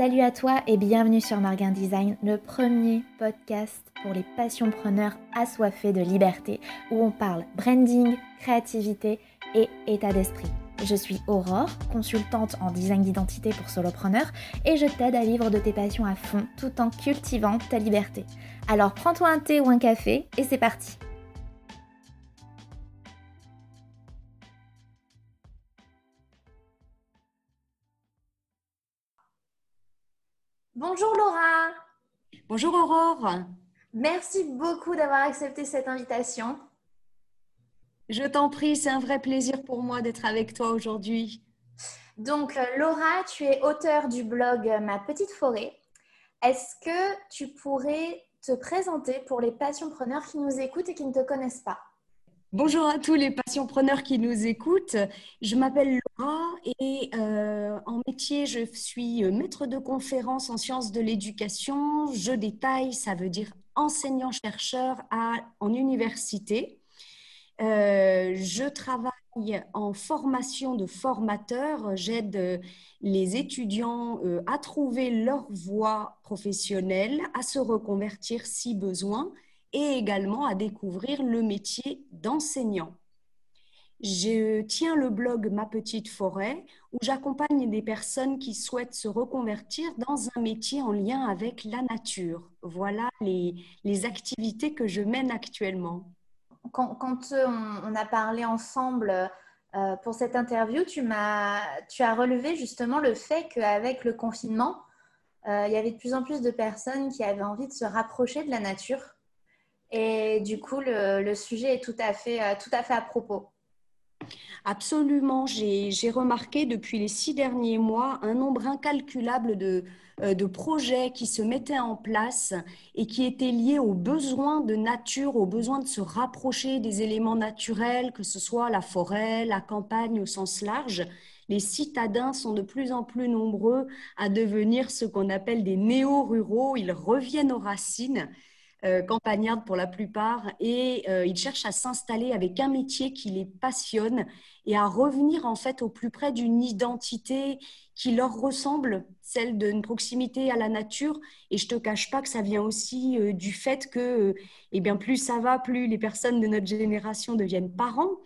Salut à toi et bienvenue sur Marguin Design, le premier podcast pour les passionpreneurs assoiffés de liberté, où on parle branding, créativité et état d'esprit. Je suis Aurore, consultante en design d'identité pour solopreneurs, et je t'aide à vivre de tes passions à fond tout en cultivant ta liberté. Alors prends-toi un thé ou un café et c'est parti Bonjour Laura. Bonjour Aurore. Merci beaucoup d'avoir accepté cette invitation. Je t'en prie, c'est un vrai plaisir pour moi d'être avec toi aujourd'hui. Donc euh, Laura, tu es auteur du blog Ma petite forêt. Est-ce que tu pourrais te présenter pour les passionpreneurs qui nous écoutent et qui ne te connaissent pas? Bonjour à tous les passionpreneurs qui nous écoutent. Je m'appelle Laura et euh, en métier, je suis maître de conférence en sciences de l'éducation. Je détaille, ça veut dire enseignant-chercheur en université. Euh, je travaille en formation de formateur. J'aide les étudiants euh, à trouver leur voie professionnelle, à se reconvertir si besoin et également à découvrir le métier d'enseignant. Je tiens le blog Ma Petite Forêt où j'accompagne des personnes qui souhaitent se reconvertir dans un métier en lien avec la nature. Voilà les, les activités que je mène actuellement. Quand, euh, on, a parlé ensemble euh, pour cette interview, tu, as, tu as relevé justement le fait qu'avec le confinement, euh, il y avait de plus en plus de personnes qui avaient envie de se rapprocher de la nature et du coup, le, sujet est tout à fait, euh, tout à, fait à propos. Absolument. J'ai remarqué depuis les six derniers mois un nombre incalculable de, euh, de, projets qui se mettaient en place et qui étaient liés aux besoins de nature, aux besoins de se rapprocher des éléments naturels, que ce soit la forêt, la campagne au sens large. Les citadins sont de plus en plus nombreux à devenir ce qu'on appelle des néo-ruraux. Ils reviennent aux racines euh, pour la plupart, et euh, ils cherchent à s'installer avec un métier qui les passionne et à revenir en fait au plus près d'une identité qui leur ressemble, celle d'une proximité à la nature. Et je te cache pas que ça vient aussi euh, du fait que, eh bien, plus ça va, plus les personnes de notre génération deviennent parents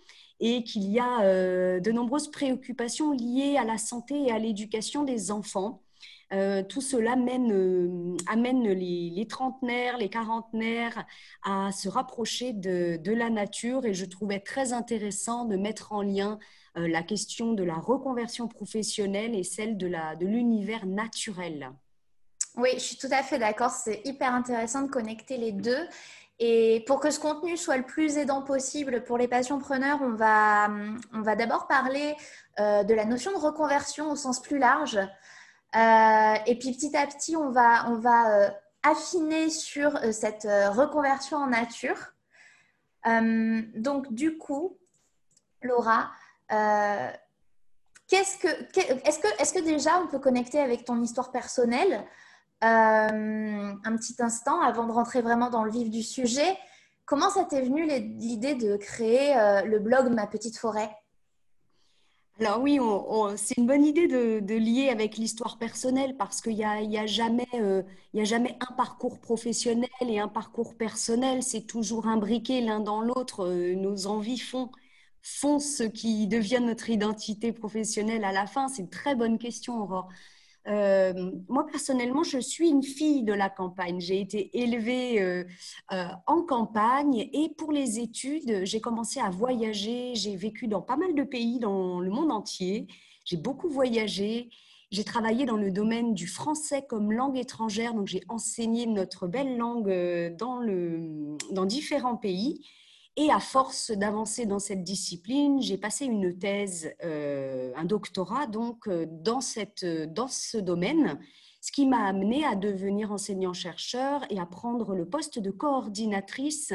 et qu'il y a de nombreuses préoccupations liées à la santé et à l'éducation des enfants. Euh, tout cela mène, euh, amène les, trentenaires, les quarantenaires à se rapprocher de, la nature et je trouvais très intéressant de mettre en lien euh, la question de la reconversion professionnelle et celle de l'univers naturel. Oui, je suis tout à fait d'accord. C'est hyper intéressant de connecter les deux. Et pour que ce contenu soit le plus aidant possible pour les passionpreneurs, on va, on va d'abord parler de la notion de reconversion au sens plus large. Euh, et puis petit à petit, on va, on va euh, affiner sur euh, cette reconversion en nature. donc du coup, Laura, est-ce que, est-ce que déjà on peut connecter avec ton histoire personnelle un petit instant avant de rentrer vraiment dans le vif du sujet? Comment ça t'est venu l'idée de créer le blog Ma Petite Forêt? Alors oui, c'est une bonne idée de, lier avec l'histoire personnelle parce qu'il n'y a, y a, jamais, euh, a jamais un parcours professionnel et un parcours personnel. C'est toujours imbriqué l'un dans l'autre. Euh, nos envies font, font ce qui devient notre identité professionnelle à la fin. C'est une très bonne question, Aurore. Euh, moi, personnellement, je suis une fille de la campagne. J'ai été élevée euh, euh, en campagne et pour les études, j'ai commencé à voyager. J'ai vécu dans pas mal de pays dans le monde entier. J'ai beaucoup voyagé. J'ai travaillé dans le domaine du français comme langue étrangère, donc j'ai enseigné notre belle langue dans, le, dans différents pays. Et à force d'avancer dans cette discipline, j'ai passé une thèse, euh, un doctorat donc euh, dans, cette, dans ce domaine, ce qui m'a amené à devenir enseignant-chercheur et à prendre le poste de coordinatrice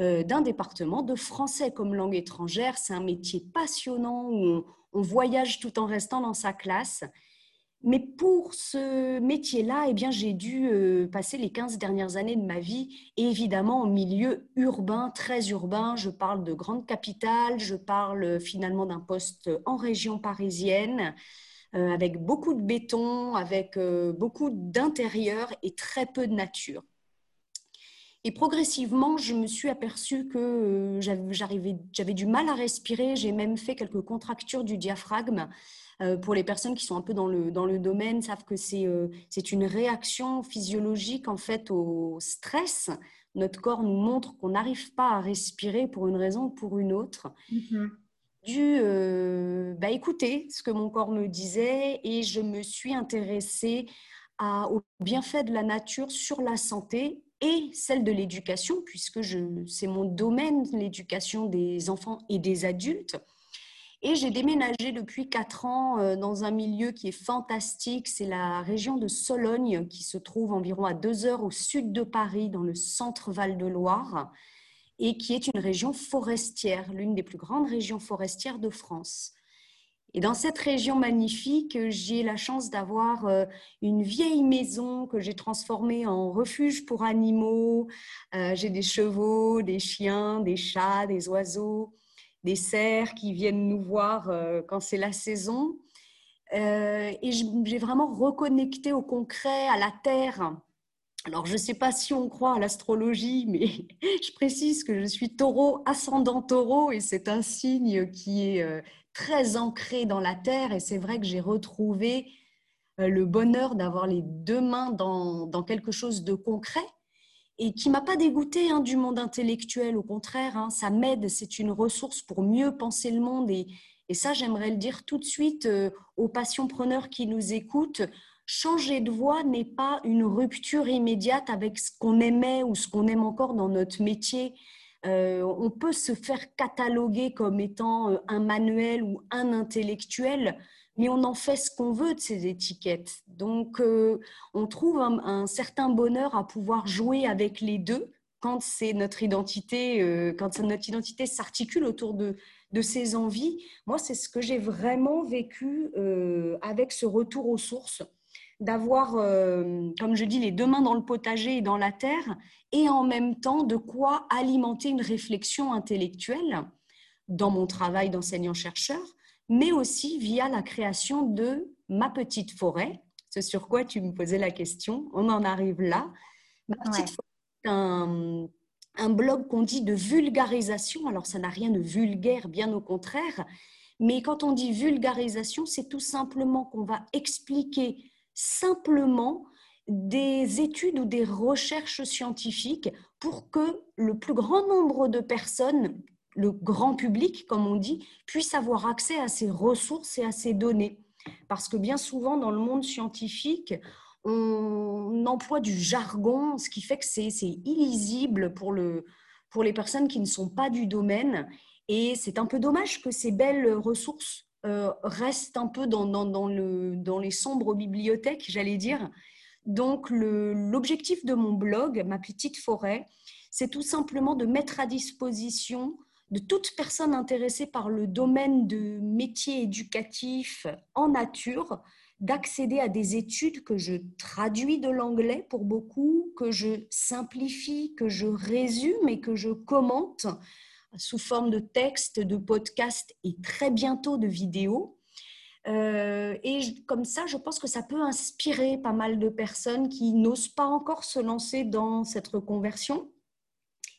euh, d'un département de français comme langue étrangère. C'est un métier passionnant où on voyage tout en restant dans sa classe. Mais pour ce métier-là, eh j'ai dû euh, passer les 15 dernières années de ma vie, évidemment, en milieu urbain, très urbain. Je parle de grande capitale, je parle finalement d'un poste en région parisienne. avec beaucoup de béton, avec beaucoup d'intérieur et très peu de nature. Et progressivement, je me suis aperçue que j'avais du mal à respirer. J'ai même fait quelques contractures du diaphragme. pour les personnes qui sont un peu dans le, dans le domaine, savent que c'est une réaction physiologique en fait au stress notre corps nous montre qu'on n'arrive pas à respirer pour une raison ou pour une autre. Mm Dû euh, bah, écouter ce que mon corps me disait et je me suis intéressée à, aux bienfaits de la nature sur la santé et celle de l'éducation, puisque c'est mon domaine, l'éducation des enfants et des adultes. Et j'ai déménagé depuis quatre ans euh, dans un milieu qui est fantastique. C'est la région de Sologne qui se trouve environ à deux heures au sud de Paris, dans le centre Val-de-Loire, et qui est une région forestière, l'une des plus grandes régions forestières de France. Et dans cette région magnifique, j'ai la chance d'avoir euh, une vieille maison que j'ai transformée en refuge pour animaux. Euh, j'ai des chevaux, des chiens, des chats, des oiseaux des cerfs qui viennent nous voir euh, quand c'est la saison. Et j'ai vraiment reconnecté au concret, à la terre. Alors, je ne sais pas si on croit à l'astrologie, mais je précise que je suis taureau, ascendant taureau, et c'est un signe qui est très ancré dans la terre. Et c'est vrai que j'ai retrouvé le bonheur d'avoir les deux mains dans, dans quelque chose de concret et qui m'a pas dégoûté hein, du monde intellectuel. Au contraire, hein, ça m'aide, c'est une ressource pour mieux penser le monde. Et, ça, j'aimerais le dire tout de suite euh, aux passionnepreneurs qui nous écoutent. Changer de voie n'est pas une rupture immédiate avec ce qu'on aimait ou ce qu'on aime encore dans notre métier. Euh, on peut se faire cataloguer comme étant euh, un manuel ou un intellectuel, mais on en fait ce qu'on veut de ces étiquettes. Donc, euh, on trouve un, certain bonheur à pouvoir jouer avec les deux quand c'est notre identité, quand notre identité s'articule autour de, de ces envies. Moi, c'est ce que j'ai vraiment vécu avec ce retour aux sources, d'avoir, comme je dis, les deux mains dans le potager et dans la terre, et en même temps de quoi alimenter une réflexion intellectuelle dans mon travail d'enseignant-chercheur, mais aussi via la création de ma petite forêt. Ce sur quoi tu me posais la question. On en arrive là. Ma petite forêt un blog qu'on dit de vulgarisation. Alors, ça n'a rien de vulgaire, bien au contraire. Mais quand on dit vulgarisation, c'est tout simplement qu'on va expliquer simplement des études ou des recherches scientifiques pour que le plus grand nombre de personnes le grand public, comme on dit, puisse avoir accès à ces ressources et à ces données. Parce que bien souvent, dans le monde scientifique, on emploie du jargon, ce qui fait que c'est illisible pour, le, pour les personnes qui ne sont pas du domaine. Et c'est un peu dommage que ces belles ressources euh, restent un peu dans, dans les sombres bibliothèques, j'allais dire. Donc, l'objectif de mon blog, ma petite forêt, c'est tout simplement de mettre à disposition de toute personne intéressée par le domaine de métier éducatif en nature d'accéder à des études que je traduis de l'anglais pour beaucoup, que je simplifie, que je résume et que je commente sous forme de texte, de podcast et très bientôt de vidéos. Euh, et comme ça, je pense que ça peut inspirer pas mal de personnes qui n'osent pas encore se lancer dans cette reconversion,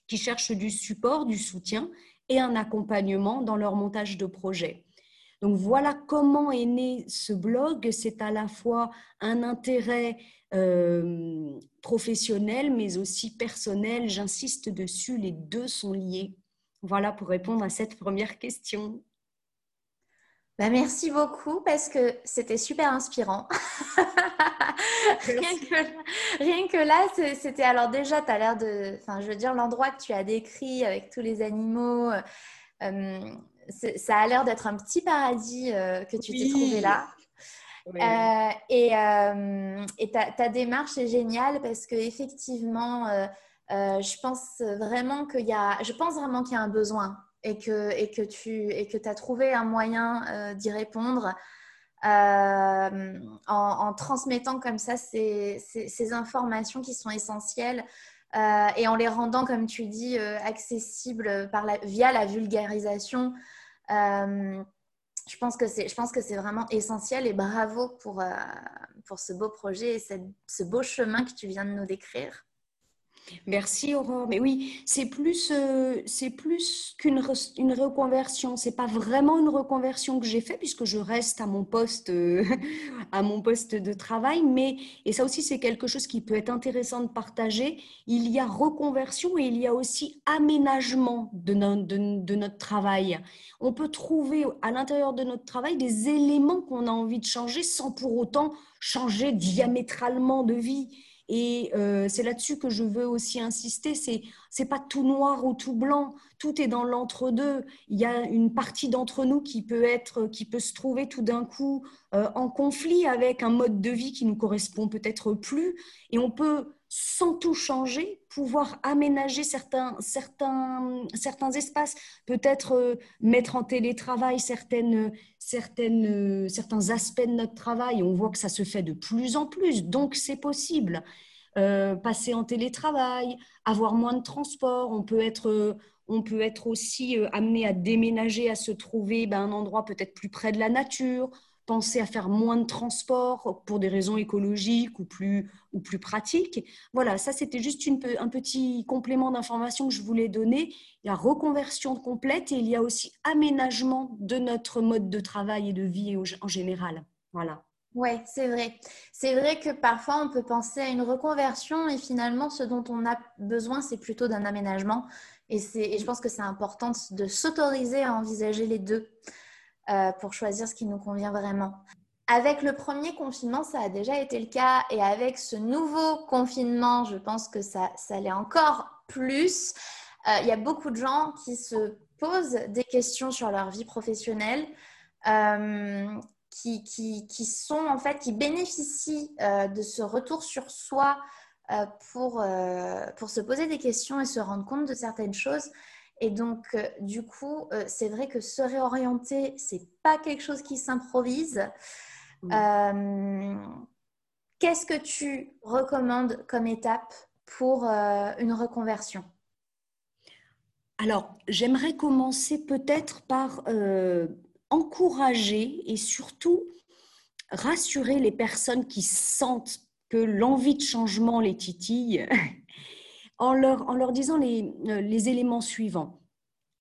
qui cherchent du support, du soutien et un accompagnement dans leur montage de projet. Donc voilà comment est né ce blog. C'est à la fois un intérêt euh, professionnel, mais aussi personnel. J'insiste dessus, les deux sont liés. Voilà pour répondre à cette première question. Bah, merci beaucoup parce que c'était super inspirant. rien, que, rien, que, là, c'était alors déjà, tu as l'air de, enfin, je veux dire, l'endroit que tu as décrit avec tous les animaux, euh, ça a l'air d'être un petit paradis euh, que tu t'es trouvé là. Euh, et, et ta, ta, démarche est géniale parce que effectivement, je pense vraiment qu'il y a, je pense vraiment qu'il y a un besoin et que, et que tu et que as trouvé un moyen euh, d'y répondre euh, en, transmettant comme ça ces, ces, informations qui sont essentielles euh, et en les rendant, comme tu dis, accessibles par la, via la vulgarisation. je pense que c'est, je pense que c'est vraiment essentiel et bravo pour, euh, pour ce beau projet et ce beau chemin que tu viens de nous décrire. Merci Aurore. Mais oui, c'est plus, euh, plus qu'une une reconversion. Pas vraiment une reconversion que j'ai fait puisque je reste à mon poste, euh, à mon poste de travail. Mais et ça aussi c'est quelque chose qui peut être intéressant de partager. Il y a reconversion et il y a aussi aménagement de, de notre travail. On peut trouver à l'intérieur de notre travail des éléments qu'on a envie de changer sans pour autant changer diamétralement de vie. Et euh, c'est là-dessus que je veux aussi insister. C'est c'est pas tout noir ou tout blanc. Tout est dans l'entre-deux. Il y a une partie d'entre nous qui peut être, qui peut se trouver tout d'un coup euh, en conflit avec un mode de vie qui nous correspond peut-être plus. Et on peut sans tout changer, pouvoir aménager certains, certains, certains espaces, peut-être euh, mettre en télétravail certaines, certaines, certains aspects de notre travail. On voit que ça se fait de plus en plus, donc c'est possible. Euh, passer en télétravail, avoir moins de transport, on peut être, on peut être aussi euh, amené à déménager, à se trouver ben, un endroit peut-être plus près de la nature, penser à faire moins de transport pour des raisons écologiques ou plus, ou plus pratiques. Voilà, ça c'était juste un petit complément d'information que je voulais donner. Il y a reconversion complète et il y a aussi aménagement de notre mode de travail et de vie en général. Voilà. Oui, c'est vrai. C'est vrai que parfois on peut penser à une reconversion et finalement ce dont on a besoin c'est plutôt d'un aménagement. Et, et je pense que c'est important de s'autoriser à envisager les deux. Euh, pour choisir ce qui nous convient vraiment. Avec le premier confinement, ça a déjà été le cas et avec ce nouveau confinement, je pense que ça, ça l'est encore plus. Euh, il y a beaucoup de gens qui se posent des questions sur leur vie professionnelle, euh, qui, qui, qui, sont en fait, qui bénéficient de ce retour sur soi pour, pour se poser des questions et se rendre compte de certaines choses. Et donc, euh, du coup, euh, c'est vrai que se réorienter, c'est pas quelque chose qui s'improvise. Euh, qu'est-ce que tu recommandes comme étape pour une reconversion? Alors, j'aimerais commencer peut-être par encourager et surtout rassurer les personnes qui sentent que l'envie de changement les titille en leur, disant les, euh, les éléments suivants.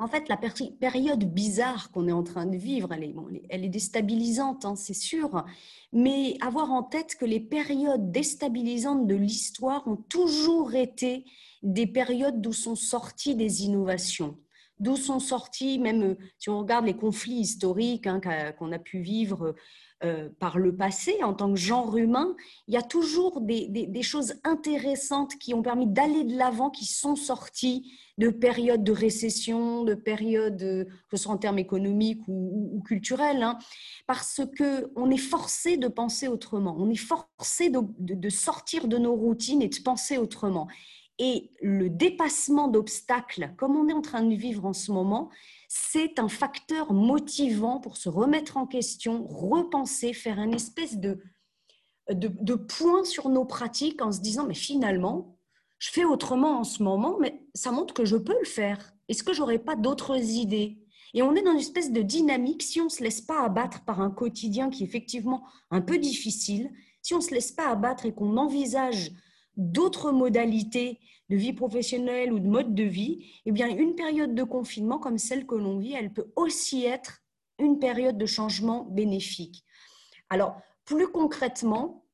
En fait, la période bizarre qu'on est en train de vivre, elle est, déstabilisante, hein, c'est sûr, mais avoir en tête que les périodes déstabilisantes de l'histoire ont toujours été des périodes d'où sont sorties des innovations, d'où sont sortis, même euh, si on regarde les conflits historiques hein, qu'on a pu vivre euh, par le passé, en tant que genre humain, il y a toujours des, choses intéressantes qui ont permis d'aller de l'avant, qui sont sorties de périodes de récession, de périodes, que ce soit en termes économiques ou, culturels, hein, parce qu'on est forcé de penser autrement, on est forcé de sortir de nos routines et de penser autrement. Et le dépassement d'obstacles, comme on est en train de vivre en ce moment, c'est un facteur motivant pour se remettre en question, repenser, faire une espèce de, de, point sur nos pratiques en se disant, mais finalement, je fais autrement en ce moment, mais ça montre que je peux le faire. Est-ce que j'aurais pas d'autres idées? Et on est dans une espèce de dynamique, si on ne se laisse pas abattre par un quotidien qui est effectivement un peu difficile, si on ne se laisse pas abattre et qu'on envisage d'autres modalités de vie professionnelle ou de mode de vie, eh bien, une période de confinement comme celle que l'on vit, elle peut aussi être une période de changement bénéfique. Alors, plus concrètement,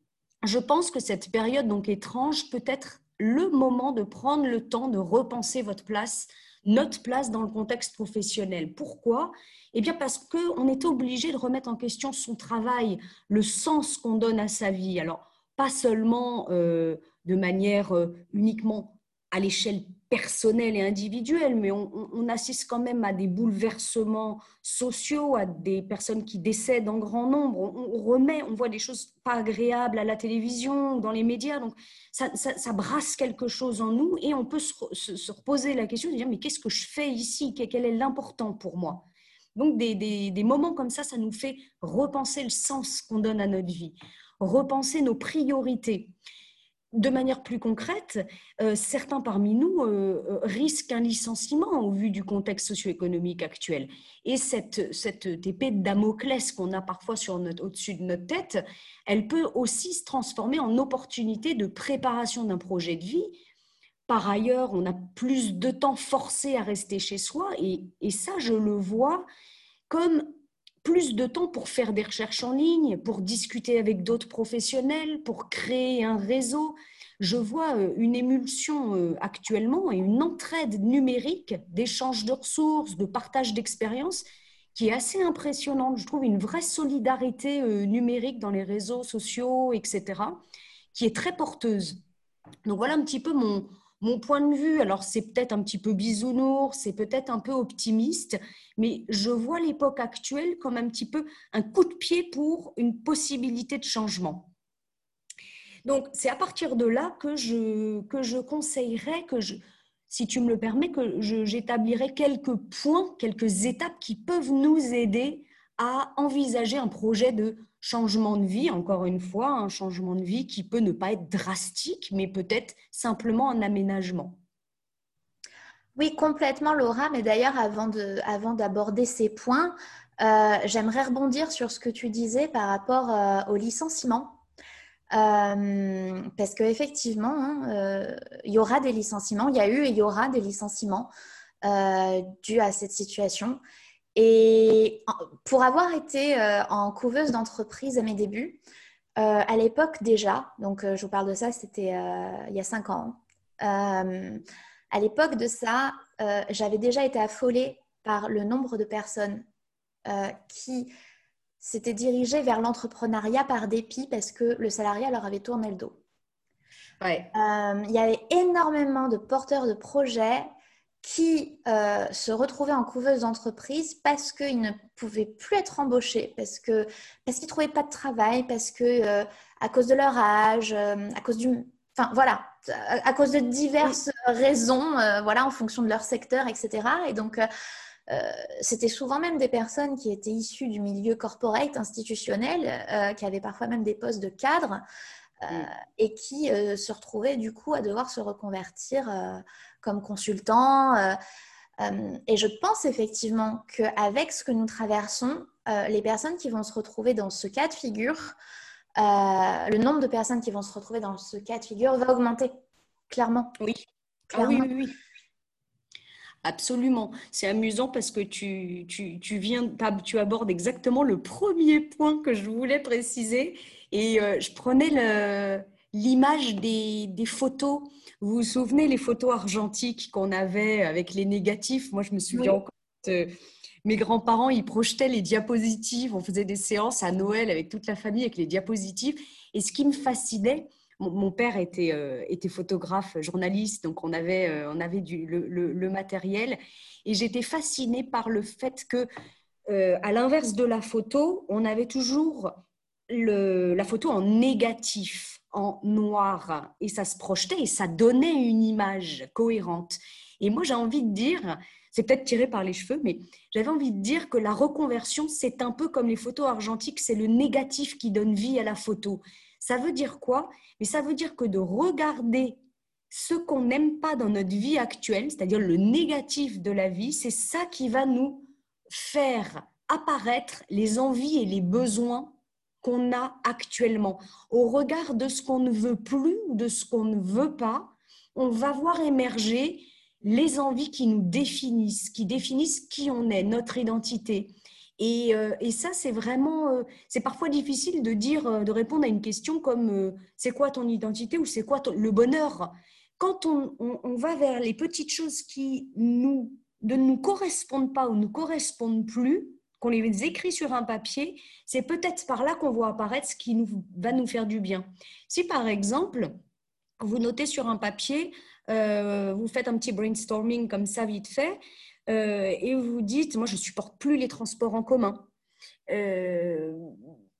je pense que cette période donc étrange peut être le moment de prendre le temps de repenser votre place, notre place dans le contexte professionnel. Pourquoi? Eh bien parce qu'on est obligé de remettre en question son travail, le sens qu'on donne à sa vie. Alors, pas seulement euh, de manière euh, uniquement à l'échelle personnelle et individuelle, mais on, assiste quand même à des bouleversements sociaux, à des personnes qui décèdent en grand nombre. On, remet, on voit des choses pas agréables à la télévision dans les médias, donc ça, brasse quelque chose en nous et on peut se, se, reposer la question de dire mais qu'est-ce que je fais ici? Quel est l'important pour moi? Donc des, des moments comme ça, ça nous fait repenser le sens qu'on donne à notre vie, repenser nos priorités. De manière plus concrète, euh, certains parmi nous euh, euh, risquent un licenciement au vu du contexte socio-économique actuel. Et cette, épée de Damoclès qu'on a parfois au-dessus de notre tête, elle peut aussi se transformer en opportunité de préparation d'un projet de vie. Par ailleurs, on a plus de temps forcé à rester chez soi et ça, je le vois comme plus de temps pour faire des recherches en ligne, pour discuter avec d'autres professionnels, pour créer un réseau. Je vois euh, une émulsion euh, actuellement et une entraide numérique d'échange de ressources, de partage d'expériences qui est assez impressionnante. Je trouve une vraie solidarité euh, numérique dans les réseaux sociaux, etc., qui est très porteuse. Donc voilà un petit peu mon, mon point de vue, alors c'est peut-être un petit peu bisounours, c'est peut-être un peu optimiste, mais je vois l'époque actuelle comme un petit peu un coup de pied pour une possibilité de changement. Donc c'est à partir de là que je, que je conseillerais, que je, si tu me le permets, que j'établirais quelques points, quelques étapes qui peuvent nous aider à envisager un projet de changement de vie, encore une fois, un changement de vie qui peut ne pas être drastique, mais peut-être simplement un aménagement. Oui, complètement, Laura. Mais d'ailleurs, avant, d'aborder ces points, euh, j'aimerais rebondir sur ce que tu disais par rapport euh, au licenciement. Euh, parce qu'effectivement, hein, il y aura des licenciements, il y a eu et il y aura des licenciements dus à cette situation. Et pour avoir été euh, en couveuse d'entreprise à mes débuts, euh, à l'époque déjà, donc euh, je vous parle de ça, c'était il y a cinq ans. à l'époque de ça, j'avais déjà été affolée par le nombre de personnes qui s'étaient dirigées vers l'entrepreneuriat par dépit parce que le salariat leur avait tourné le dos. il y avait énormément de porteurs de projets qui euh, se retrouvaient en couveuse d'entreprise parce qu'ils ne pouvaient plus être embauchés, parce que parce qu'ils trouvaient pas de travail, parce que euh, à cause de leur âge, euh, à cause du, enfin voilà, à, cause de diverses raisons, voilà, en fonction de leur secteur, etc. Et donc c'était souvent même des personnes qui étaient issues du milieu corporate, institutionnel, qui avaient parfois même des postes de cadre et qui se retrouvaient du coup à devoir se reconvertir comme consultant. Euh, euh, et je pense effectivement qu'avec ce que nous traversons, euh, les personnes qui vont se retrouver dans ce cas de figure, le nombre de personnes qui vont se retrouver dans ce cas de figure va augmenter, clairement. Oui. Ah oui, oui, oui. Absolument. C'est amusant parce que tu, tu, tu, viens, tu abordes exactement le premier point que je voulais préciser. Et je prenais l'image des, des, photos vous vous souvenez les photos argentiques qu'on avait avec les négatifs? Moi, je me souviens encore. mes grands-parents, ils projetaient les diapositives. On faisait des séances à Noël avec toute la famille avec les diapositives. Et ce qui me fascinait, mon, père était, euh, était, photographe, journaliste, donc on avait, euh, on avait du, le, matériel. Et j'étais fascinée par le fait que, euh, à l'inverse de la photo, on avait toujours le, la photo en négatif en noir et ça se projetait et ça donnait une image cohérente. Et moi, j'ai envie de dire, c'est peut-être tiré par les cheveux, mais j'avais envie de dire que la reconversion, c'est un peu comme les photos argentiques, c'est le négatif qui donne vie à la photo. Ça veut dire quoi? Mais ça veut dire que de regarder ce qu'on n'aime pas dans notre vie actuelle, c'est-à-dire le négatif de la vie, c'est ça qui va nous faire apparaître les envies et les besoins qu'on a actuellement. Au regard de ce qu'on ne veut plus ou de ce qu'on ne veut pas, on va voir émerger les envies qui nous définissent, qui définissent qui on est, notre identité. Et, euh, ça, c'est vraiment, euh, c'est parfois difficile de dire, euh, de répondre à une question comme c'est quoi ton identité ou c'est quoi le bonheur? Quand on, on, va vers les petites choses qui nous, ne nous correspondent pas ou ne nous correspondent plus, qu'on les écrit sur un papier, c'est peut-être par là qu'on voit apparaître ce qui va nous faire du bien. Si par exemple, vous notez sur un papier, euh, vous faites un petit brainstorming comme ça vite fait, euh, et vous dites, moi je supporte plus les transports en commun. Euh,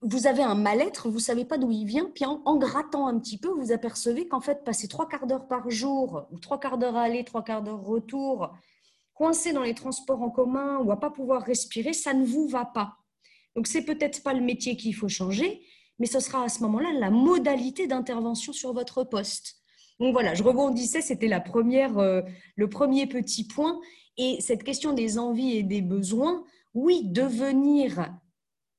vous avez un mal-être, vous savez pas d'où il vient, puis en, en, grattant un petit peu, vous apercevez qu'en fait, passer trois quarts d'heure par jour, ou trois quarts d'heure aller, trois quarts d'heure retour, coincé dans les transports en commun ou à pas pouvoir respirer, ça ne vous va pas. Donc c'est peut-être pas le métier qu'il faut changer, mais ce sera à ce moment-là la modalité d'intervention sur votre poste. Donc voilà, je rebondissais, c'était la première, euh, le premier petit point. Et cette question des envies et des besoins, oui, devenir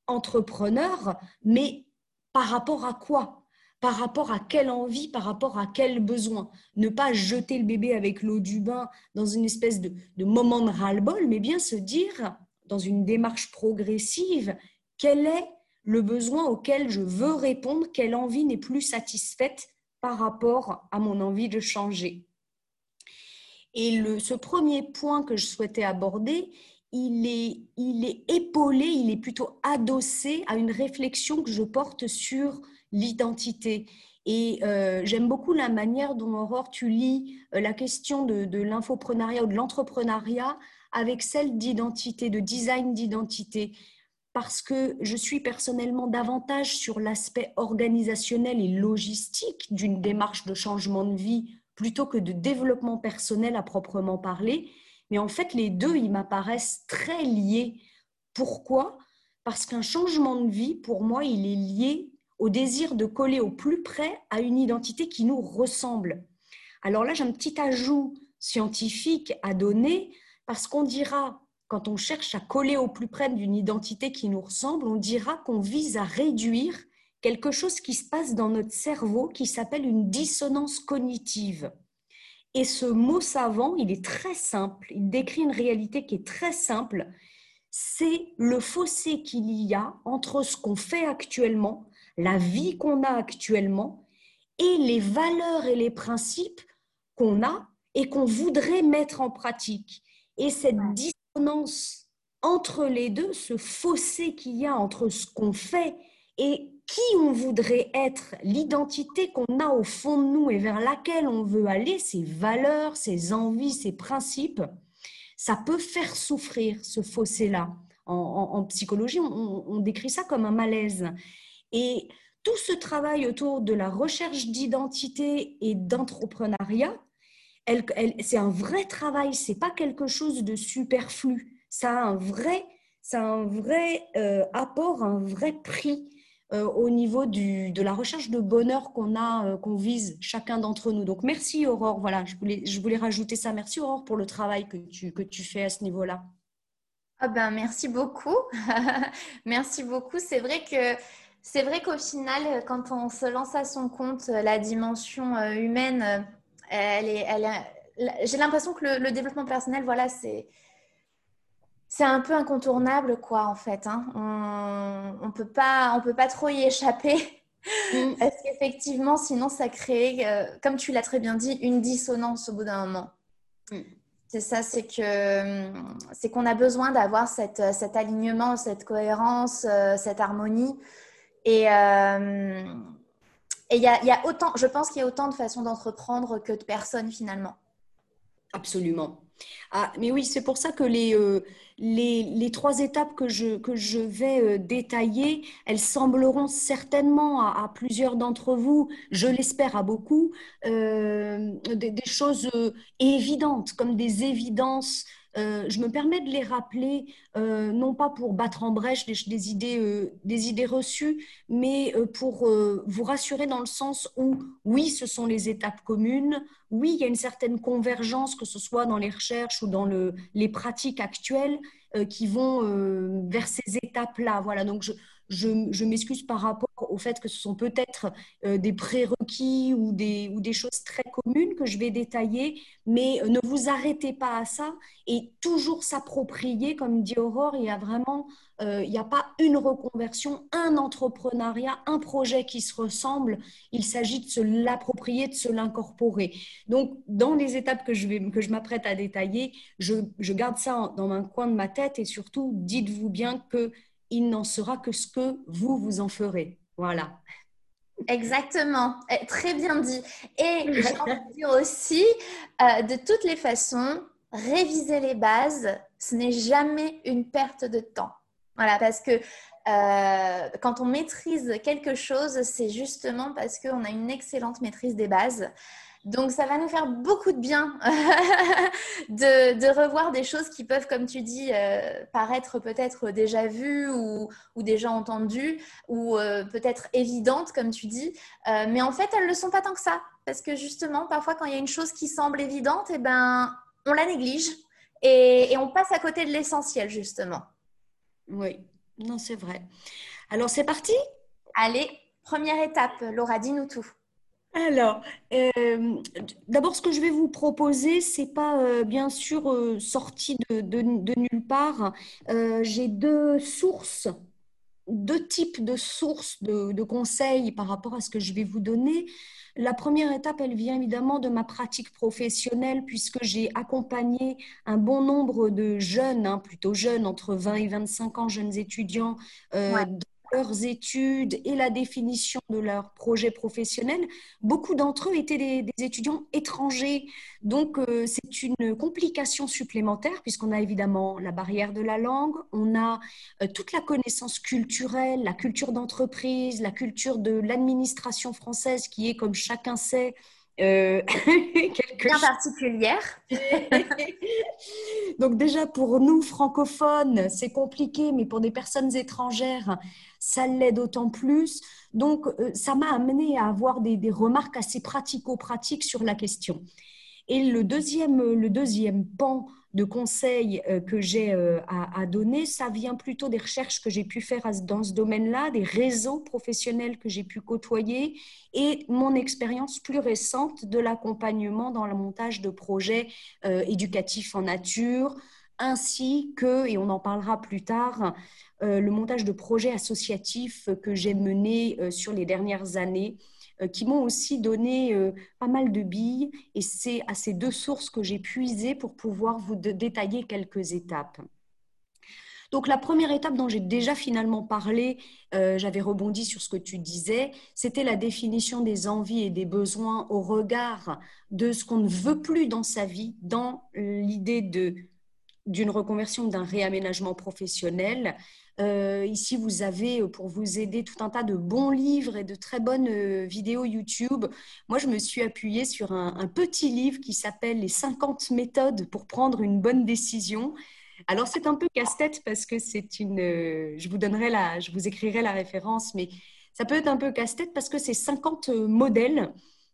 entrepreneur, mais par rapport à quoi? Par rapport à quelle envie Par rapport à quel besoin Ne pas jeter le bébé avec l'eau du bain dans une espèce de, moment de ras-le-bol, mais bien se dire, dans une démarche progressive, quel est le besoin auquel je veux répondre, quelle envie n'est plus satisfaite par rapport à mon envie de changer. Et ce premier point que je souhaitais aborder, il est, il est épaulé, il est plutôt adossé à une réflexion que je porte sur l'identité. Et euh, j'aime beaucoup la manière dont, Aurore, tu lis euh, la question de, de l'infoprenariat ou de l'entrepreneuriat avec celle d'identité, de design d'identité parce que je suis personnellement davantage sur l'aspect organisationnel et logistique d'une démarche de changement de vie plutôt que de développement personnel à proprement parler. Mais en fait, les deux, ils m'apparaissent très liés. Pourquoi? Parce qu'un changement de vie, pour moi, il est lié au désir de coller au plus près à une identité qui nous ressemble. Alors là, j'ai un petit ajout scientifique à donner parce qu'on dira quand on cherche à coller au plus près d'une identité qui nous ressemble, on dira qu'on vise à réduire quelque chose qui se passe dans notre cerveau qui s'appelle une dissonance cognitive. Et ce mot savant, il est très simple, il décrit une réalité qui est très simple, c'est le fossé qu'il y a entre ce qu'on fait actuellement, la vie qu'on a actuellement, et les valeurs et les principes qu'on a et qu'on voudrait mettre en pratique. Et cette entre les deux, ce fossé qu'il y a entre ce qu'on fait et qui on voudrait être, l'identité qu'on a au fond de nous et vers laquelle on veut aller, ses valeurs, ses envies, ses principes, ça peut faire souffrir ce fossé-là. En, psychologie, on, décrit ça comme un malaise. Et tout ce travail autour de la recherche d'identité et d'entrepreneuriat, c'est un vrai travail, c'est pas quelque chose de superflu. Ça a un vrai, ça un vrai euh, apport, un vrai prix euh, au niveau de la recherche de bonheur qu'on a, euh, qu'on vise chacun d'entre nous. Donc merci Aurore, voilà, je voulais, je voulais rajouter ça. Merci Aurore pour le travail que tu, que tu fais à ce niveau-là. Ah ben, merci beaucoup. merci beaucoup. C'est vrai que c'est vrai qu'au final, quand on se lance à son compte, la dimension humaine elle est, elle j'ai l'impression que le, développement personnel, voilà, c'est c'est un peu incontournable, quoi, en fait. Hein. On ne peut, pas, on peut pas trop y échapper. Mm. Parce qu'effectivement, sinon, ça crée, euh, comme tu l'as très bien dit, une dissonance au bout d'un moment. Mm. C'est ça, c'est que c'est qu'on a besoin d'avoir cette, cet alignement, cette cohérence, euh, cette harmonie. Et, euh, et il y a, autant, je pense qu'il y a autant de façons d'entreprendre que de personnes finalement. Absolument. Ah, mais oui, c'est pour ça que les, euh, les, les, trois étapes que je, que je vais euh, détailler, elles sembleront certainement à, plusieurs d'entre vous, je l'espère à beaucoup, des, choses évidentes, comme des évidences euh, je me permets de les rappeler, euh, non pas pour battre en brèche des, idées, euh, idées reçues, mais pour vous rassurer dans le sens où, oui, ce sont les étapes communes, oui, il y a une certaine convergence, que ce soit dans les recherches ou dans le, les pratiques actuelles, qui vont vers ces étapes-là. Voilà, donc je, je, m'excuse par rapport au fait que ce sont peut-être euh, des prérequis ou des, ou des choses très communes que je vais détailler, mais euh, ne vous arrêtez pas à ça et toujours s'approprier, comme dit Aurore, il y a vraiment, euh, il n'y a pas une reconversion, un entrepreneuriat, un projet qui se ressemble, il s'agit de se l'approprier, de se l'incorporer. Donc, dans les étapes que je, vais, que je m'apprête à détailler, je, je garde ça dans un coin de ma tête et surtout, dites-vous bien que il n'en sera que ce que vous, vous en ferez. Voilà. Exactement, eh, très bien dit. Et j'ai envie de dire aussi, euh, de toutes les façons, réviser les bases, ce n'est jamais une perte de temps. Voilà, parce que euh, quand on maîtrise quelque chose, c'est justement parce qu'on a une excellente maîtrise des bases. Donc, ça va nous faire beaucoup de bien de, revoir des choses qui peuvent, comme tu dis, euh, paraître peut-être déjà vues ou, déjà entendues ou euh, peut-être évidentes, comme tu dis. Euh, mais en fait, elles ne le sont pas tant que ça. Parce que justement, parfois, quand il y a une chose qui semble évidente, eh ben, on la néglige et, et on passe à côté de l'essentiel, justement. Oui, non, c'est vrai. Alors, c'est parti? Allez, première étape. Laura, dis-nous tout. Alors, euh, d'abord, ce que je vais vous proposer, c'est pas euh, bien sûr euh, sorti de, nulle part. J'ai deux sources, deux types de sources de, de, conseils par rapport à ce que je vais vous donner. La première étape, elle vient évidemment de ma pratique professionnelle puisque j'ai accompagné un bon nombre de jeunes, hein, plutôt jeunes, entre 20 et 25 ans, jeunes étudiants, leurs études et la définition de leur projet professionnel, beaucoup d'entre eux étaient des, étudiants étrangers. Donc, euh, c'est une complication supplémentaire puisqu'on a évidemment la barrière de la langue, on a euh, toute la connaissance culturelle, la culture d'entreprise, la culture de l'administration française qui est, comme chacun sait, euh, bien particulière. Donc déjà pour nous francophones, c'est compliqué, mais pour des personnes étrangères, ça l'est d'autant plus. Donc euh, ça m'a amené à avoir des, des remarques assez pratico-pratiques sur la question. Et le deuxième, le deuxième pan de conseils euh, que j'ai euh, à, donner, ça vient plutôt des recherches que j'ai pu faire dans ce domaine-là, des réseaux professionnels que j'ai pu côtoyer et mon expérience plus récente de l'accompagnement dans le montage de projets euh, éducatifs en nature, ainsi que, et on en parlera plus tard, le montage de projets associatifs que j'ai menés sur les dernières années qui m'ont aussi donné euh, pas mal de billes. Et c'est à ces deux sources que j'ai puisé pour pouvoir vous détailler quelques étapes. Donc la première étape dont j'ai déjà finalement parlé, euh, j'avais rebondi sur ce que tu disais, c'était la définition des envies et des besoins au regard de ce qu'on ne veut plus dans sa vie, dans l'idée d'une reconversion, d'un réaménagement professionnel, euh, ici, vous avez euh, pour vous aider tout un tas de bons livres et de très bonnes euh, vidéos YouTube. Moi, je me suis appuyée sur un, petit livre qui s'appelle Les 50 méthodes pour prendre une bonne décision. Alors, c'est un peu casse-tête parce que c'est une. je vous donnerai la, je vous écrirai la référence, mais ça peut être un peu casse-tête parce que c'est 50 modèles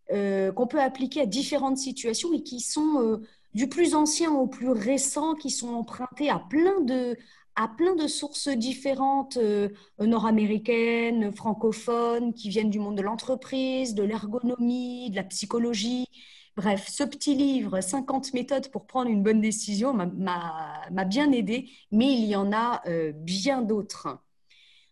qu'on peut appliquer à différentes situations et qui sont du plus ancien au plus récent, qui sont empruntés à plein de, à plein de sources différentes, euh, nord-américaines, francophones, qui viennent du monde de l'entreprise, de l'ergonomie, de la psychologie. Bref, ce petit livre, 50 méthodes pour prendre une bonne décision, m'a bien aidé, mais il y en a euh, bien d'autres.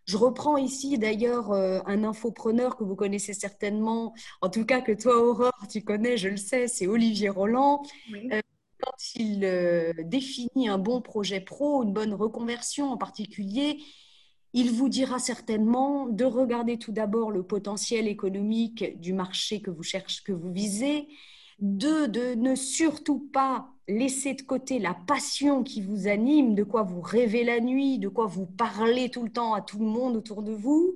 Je reprends ici d'ailleurs euh, un infopreneur que vous connaissez certainement, en tout cas que toi Aurore, tu connais, je le sais, c'est Olivier Roland. Oui quand il euh, définit un bon projet pro, une bonne reconversion en particulier, il vous dira certainement de regarder tout d'abord le potentiel économique du marché que vous cherchez, que vous visez, de, ne surtout pas laisser de côté la passion qui vous anime, de quoi vous rêvez la nuit, de quoi vous parlez tout le temps à tout le monde autour de vous,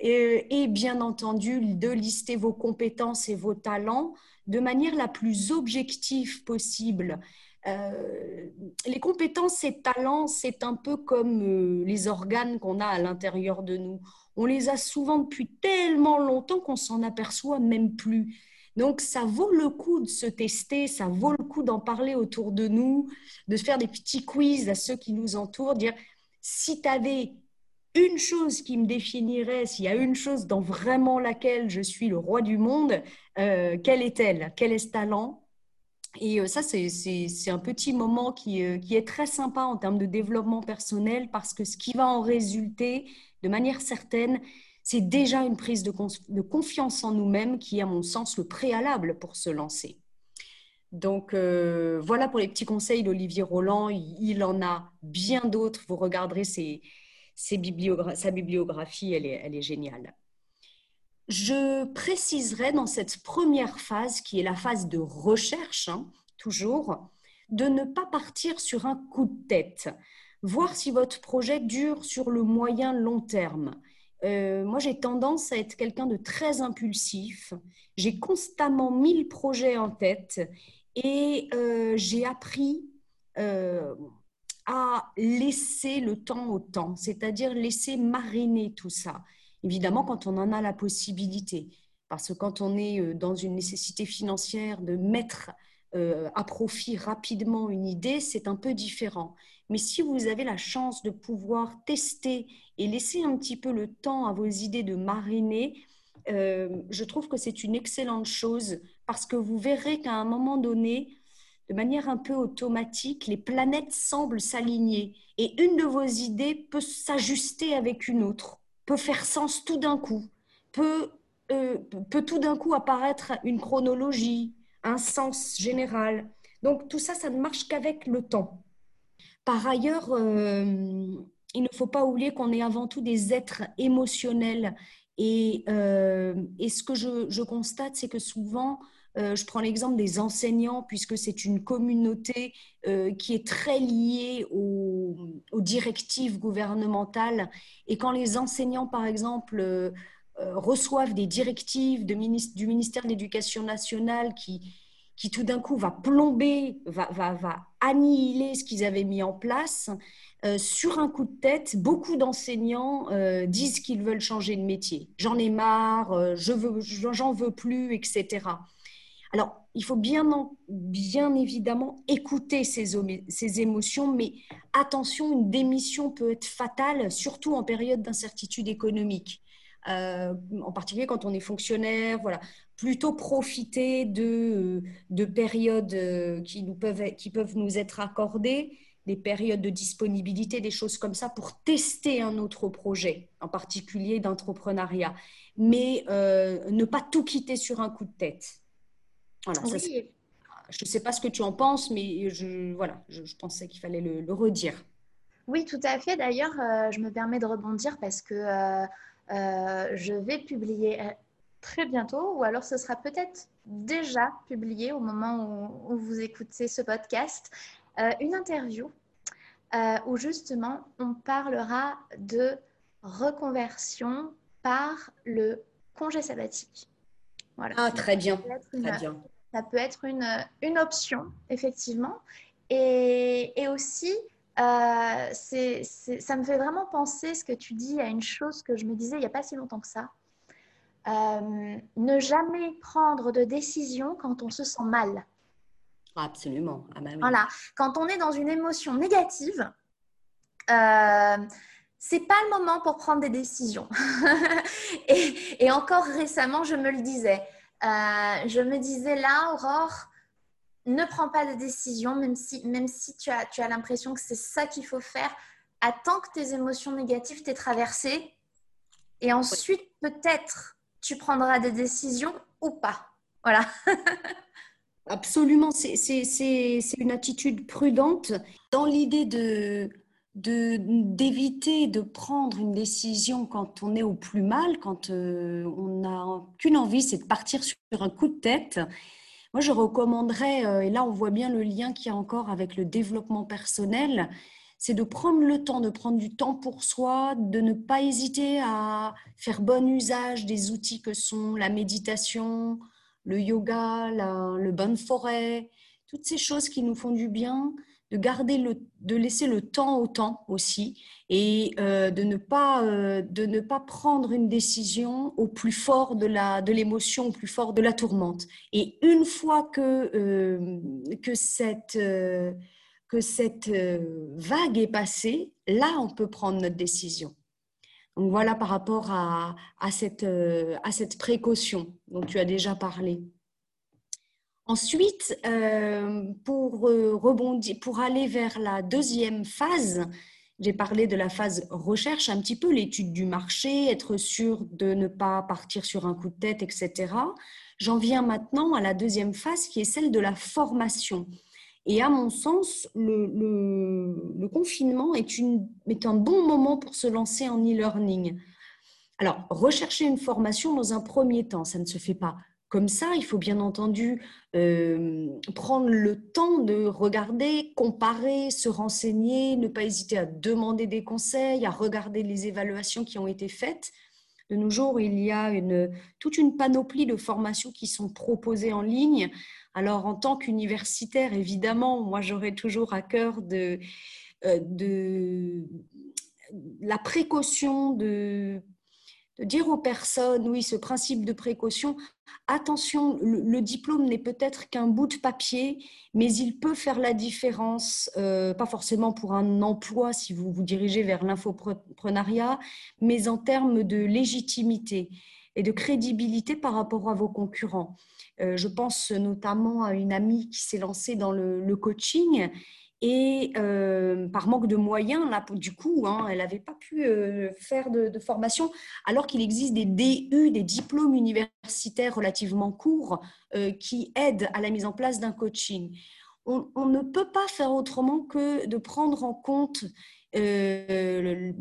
et, et bien entendu de lister vos compétences et vos talents de manière la plus objective possible. Euh, les compétences et talents, c'est un peu comme euh, les organes qu'on a à l'intérieur de nous. On les a souvent depuis tellement longtemps qu'on s'en aperçoit même plus. Donc, ça vaut le coup de se tester, ça vaut le coup d'en parler autour de nous, de faire des petits quiz à ceux qui nous entourent, dire si tu avais une chose qui me définirait, s'il y a une chose dans vraiment laquelle je suis le roi du monde, euh, quelle est-elle? Quel est ce talent? Et euh, ça, c'est un petit moment qui, euh, qui, est très sympa en termes de développement personnel parce que ce qui va en résulter, de manière certaine, c'est déjà une prise de, confiance en nous-mêmes qui est, à mon sens, le préalable pour se lancer. Donc voilà pour les petits conseils d'Olivier Roland. Il, il, en a bien d'autres. Vous regarderez ses, sa bibliographie, elle est, elle est géniale. Je préciserai dans cette première phase, qui est la phase de recherche, hein, toujours, de ne pas partir sur un coup de tête, voir si votre projet dure sur le moyen long terme. euh, moi, j'ai tendance à être quelqu'un de très impulsif. J'ai constamment mille projets en tête et euh, j'ai appris euh, à laisser le temps au temps, c'est-à-dire laisser mariner tout ça. Évidemment, quand on en a la possibilité. Parce que quand on est dans une nécessité financière de mettre à profit rapidement une idée, c'est un peu différent. Mais si vous avez la chance de pouvoir tester et laisser un petit peu le temps à vos idées de mariner, euh, je trouve que c'est une excellente chose parce que vous verrez qu'à un moment donné, de manière un peu automatique, les planètes semblent s'aligner et une de vos idées peut s'ajuster avec une autre, peut faire sens tout d'un coup, peut, euh, peut tout d'un coup apparaître une chronologie, un sens général. Donc tout ça, ça ne marche qu'avec le temps. Par ailleurs, euh, il ne faut pas oublier qu'on est avant tout des êtres émotionnels. Et, euh, ce que je, constate, c'est que souvent, euh, je prends l'exemple des enseignants, puisque c'est une communauté qui est très liée aux, directives gouvernementales. Et quand les enseignants, par exemple, reçoivent des directives du ministère de l'Éducation nationale qui, qui tout d'un coup va plomber, va, va, va annihiler ce qu'ils avaient mis en place, euh, sur un coup de tête, beaucoup d'enseignants euh, disent qu'ils veulent changer de métier. J'en ai marre, euh, je veux, j'en veux plus, etc. Alors, il faut bien, bien évidemment écouter ces, ces émotions, mais attention, une démission peut être fatale, surtout en période d'incertitude économique. en particulier quand on est fonctionnaire, voilà plutôt profiter de, de périodes euh, qui, nous peuvent, qui peuvent nous être accordées, des périodes de disponibilité, des choses comme ça, pour tester un autre projet, en particulier d'entrepreneuriat. Mais euh, ne pas tout quitter sur un coup de tête. Voilà, je ne sais pas ce que tu en penses, mais je, voilà, je, pensais qu'il fallait le, redire. Oui, tout à fait. D'ailleurs, euh, je me permets de rebondir parce que je vais publier très bientôt, ou alors ce sera peut-être déjà publié au moment où, vous écoutez ce podcast, euh, une interview euh, où justement on parlera de reconversion par le congé sabbatique. Voilà. Ah, très bien. très bien. Ça peut être une, une option, effectivement. Et, et aussi, euh, c'est, ça me fait vraiment penser ce que tu dis à une chose que je me disais il n'y a pas si longtemps que ça. Euh, ne jamais prendre de décision quand on se sent mal. Absolument. Ah bah voilà. Quand on est dans une émotion négative, euh, c'est pas le moment pour prendre des décisions. et, encore récemment, je me le disais. Euh, je me disais là, Aurore, ne prends pas de décision, même si, même si tu as, tu as l'impression que c'est ça qu'il faut faire. Attends que tes émotions négatives t'aient traversé. Et ensuite, peut-être tu prendras des décisions ou pas. Voilà. Absolument, c'est une attitude prudente dans l'idée de d'éviter de, prendre une décision quand on est au plus mal, quand euh, on n'a qu'une envie, c'est de partir sur un coup de tête. Moi, je recommanderais, euh, et là on voit bien le lien qu'il y a encore avec le développement personnel, c'est de prendre le temps, de prendre du temps pour soi, de ne pas hésiter à faire bon usage des outils que sont la méditation, le yoga, le bain de forêt, toutes ces choses qui nous font du bien, de garder le, de laisser le temps au temps aussi et euh, de ne pas euh, de ne pas prendre une décision au plus fort de la de l'émotion, au plus fort de la tourmente. Et une fois que euh, que cette que cette vague est passée, là, on peut prendre notre décision. Donc voilà par rapport à, cette, euh, à cette précaution dont tu as déjà parlé. Ensuite, euh, pour rebondir, pour aller vers la deuxième phase, j'ai parlé de la phase recherche, un petit peu l'étude du marché, être sûr de ne pas partir sur un coup de tête, etc. J'en viens maintenant à la deuxième phase qui est celle de la formation. Et à mon sens, le, confinement est, est, un bon moment pour se lancer en e-learning. Alors, rechercher une formation dans un premier temps, ça ne se fait pas comme ça. Il faut bien entendu euh, prendre le temps de regarder, comparer, se renseigner, ne pas hésiter à demander des conseils, à regarder les évaluations qui ont été faites. De nos jours, il y a une, toute une panoplie de formations qui sont proposées en ligne. Alors, en tant qu'universitaire, évidemment, moi, j'aurais toujours à cœur de, euh, de la précaution de de dire aux personnes, oui, ce principe de précaution, attention, le, diplôme n'est peut-être qu'un bout de papier, mais il peut faire la différence, euh, pas forcément pour un emploi si vous vous dirigez vers l'infoprenariat, mais en termes de légitimité et de crédibilité par rapport à vos concurrents. Euh, je pense notamment à une amie qui s'est lancée dans le coaching et euh, par manque de moyens, du coup, hein, elle n'avait pas pu euh, faire de, formation, alors qu'il existe des DU, des diplômes universitaires relativement courts, euh, qui aident à la mise en place d'un coaching. On, ne peut pas faire autrement que de prendre en compte le,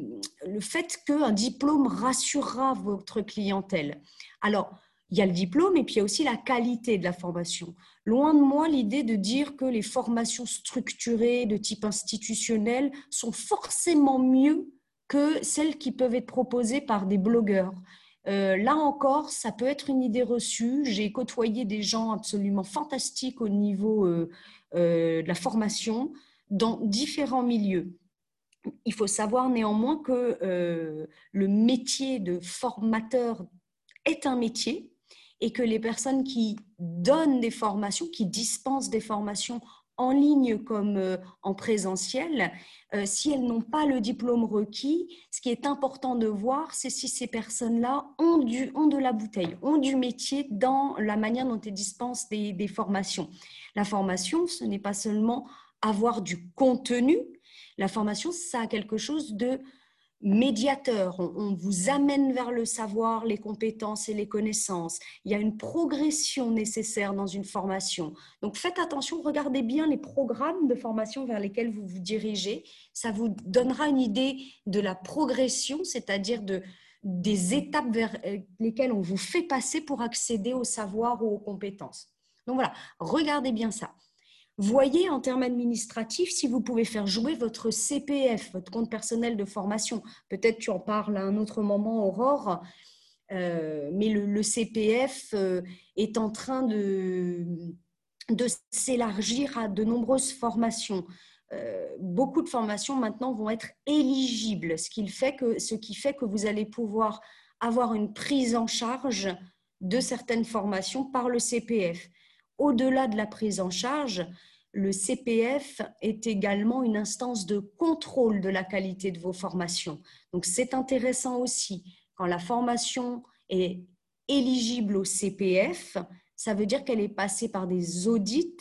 fait qu'un diplôme rassurera votre clientèle. Alors, il y a le diplôme et puis il y a aussi la qualité de la formation. Loin de moi l'idée de dire que les formations structurées de type institutionnel sont forcément mieux que celles qui peuvent être proposées par des blogueurs. Euh, là encore, ça peut être une idée reçue. J'ai côtoyé des gens absolument fantastiques au niveau euh, euh, de la formation dans différents milieux. Il faut savoir néanmoins que le métier de formateur est un métier et que les personnes qui donnent des formations, qui dispensent des formations en ligne comme euh, en présentiel, euh, si elles n'ont pas le diplôme requis, ce qui est important de voir, c'est si ces personnes-là ont, ont de la bouteille, ont du métier dans la manière dont elles dispensent des, des formations. La formation, ce n'est pas seulement avoir du contenu, la formation, ça a quelque chose de médiateur, on, vous amène vers le savoir, les compétences et les connaissances. Il y a une progression nécessaire dans une formation. Donc faites attention, regardez bien les programmes de formation vers lesquels vous vous dirigez. Ça vous donnera une idée de la progression, c'est-à-dire de, des étapes vers euh, lesquelles on vous fait passer pour accéder au savoir ou aux compétences. Donc voilà, regardez bien ça. Voyez en termes administratifs si vous pouvez faire jouer votre CPF, votre compte personnel de formation. Peut-être tu en parles à un autre moment, Aurore, euh, mais le, CPF euh, est en train de, s'élargir à de nombreuses formations. Euh, beaucoup de formations maintenant vont être éligibles, ce qui fait que vous allez pouvoir avoir une prise en charge de certaines formations par le CPF au-delà de la prise en charge, le CPF est également une instance de contrôle de la qualité de vos formations. Donc c'est intéressant aussi, quand la formation est éligible au CPF, ça veut dire qu'elle est passée par des audits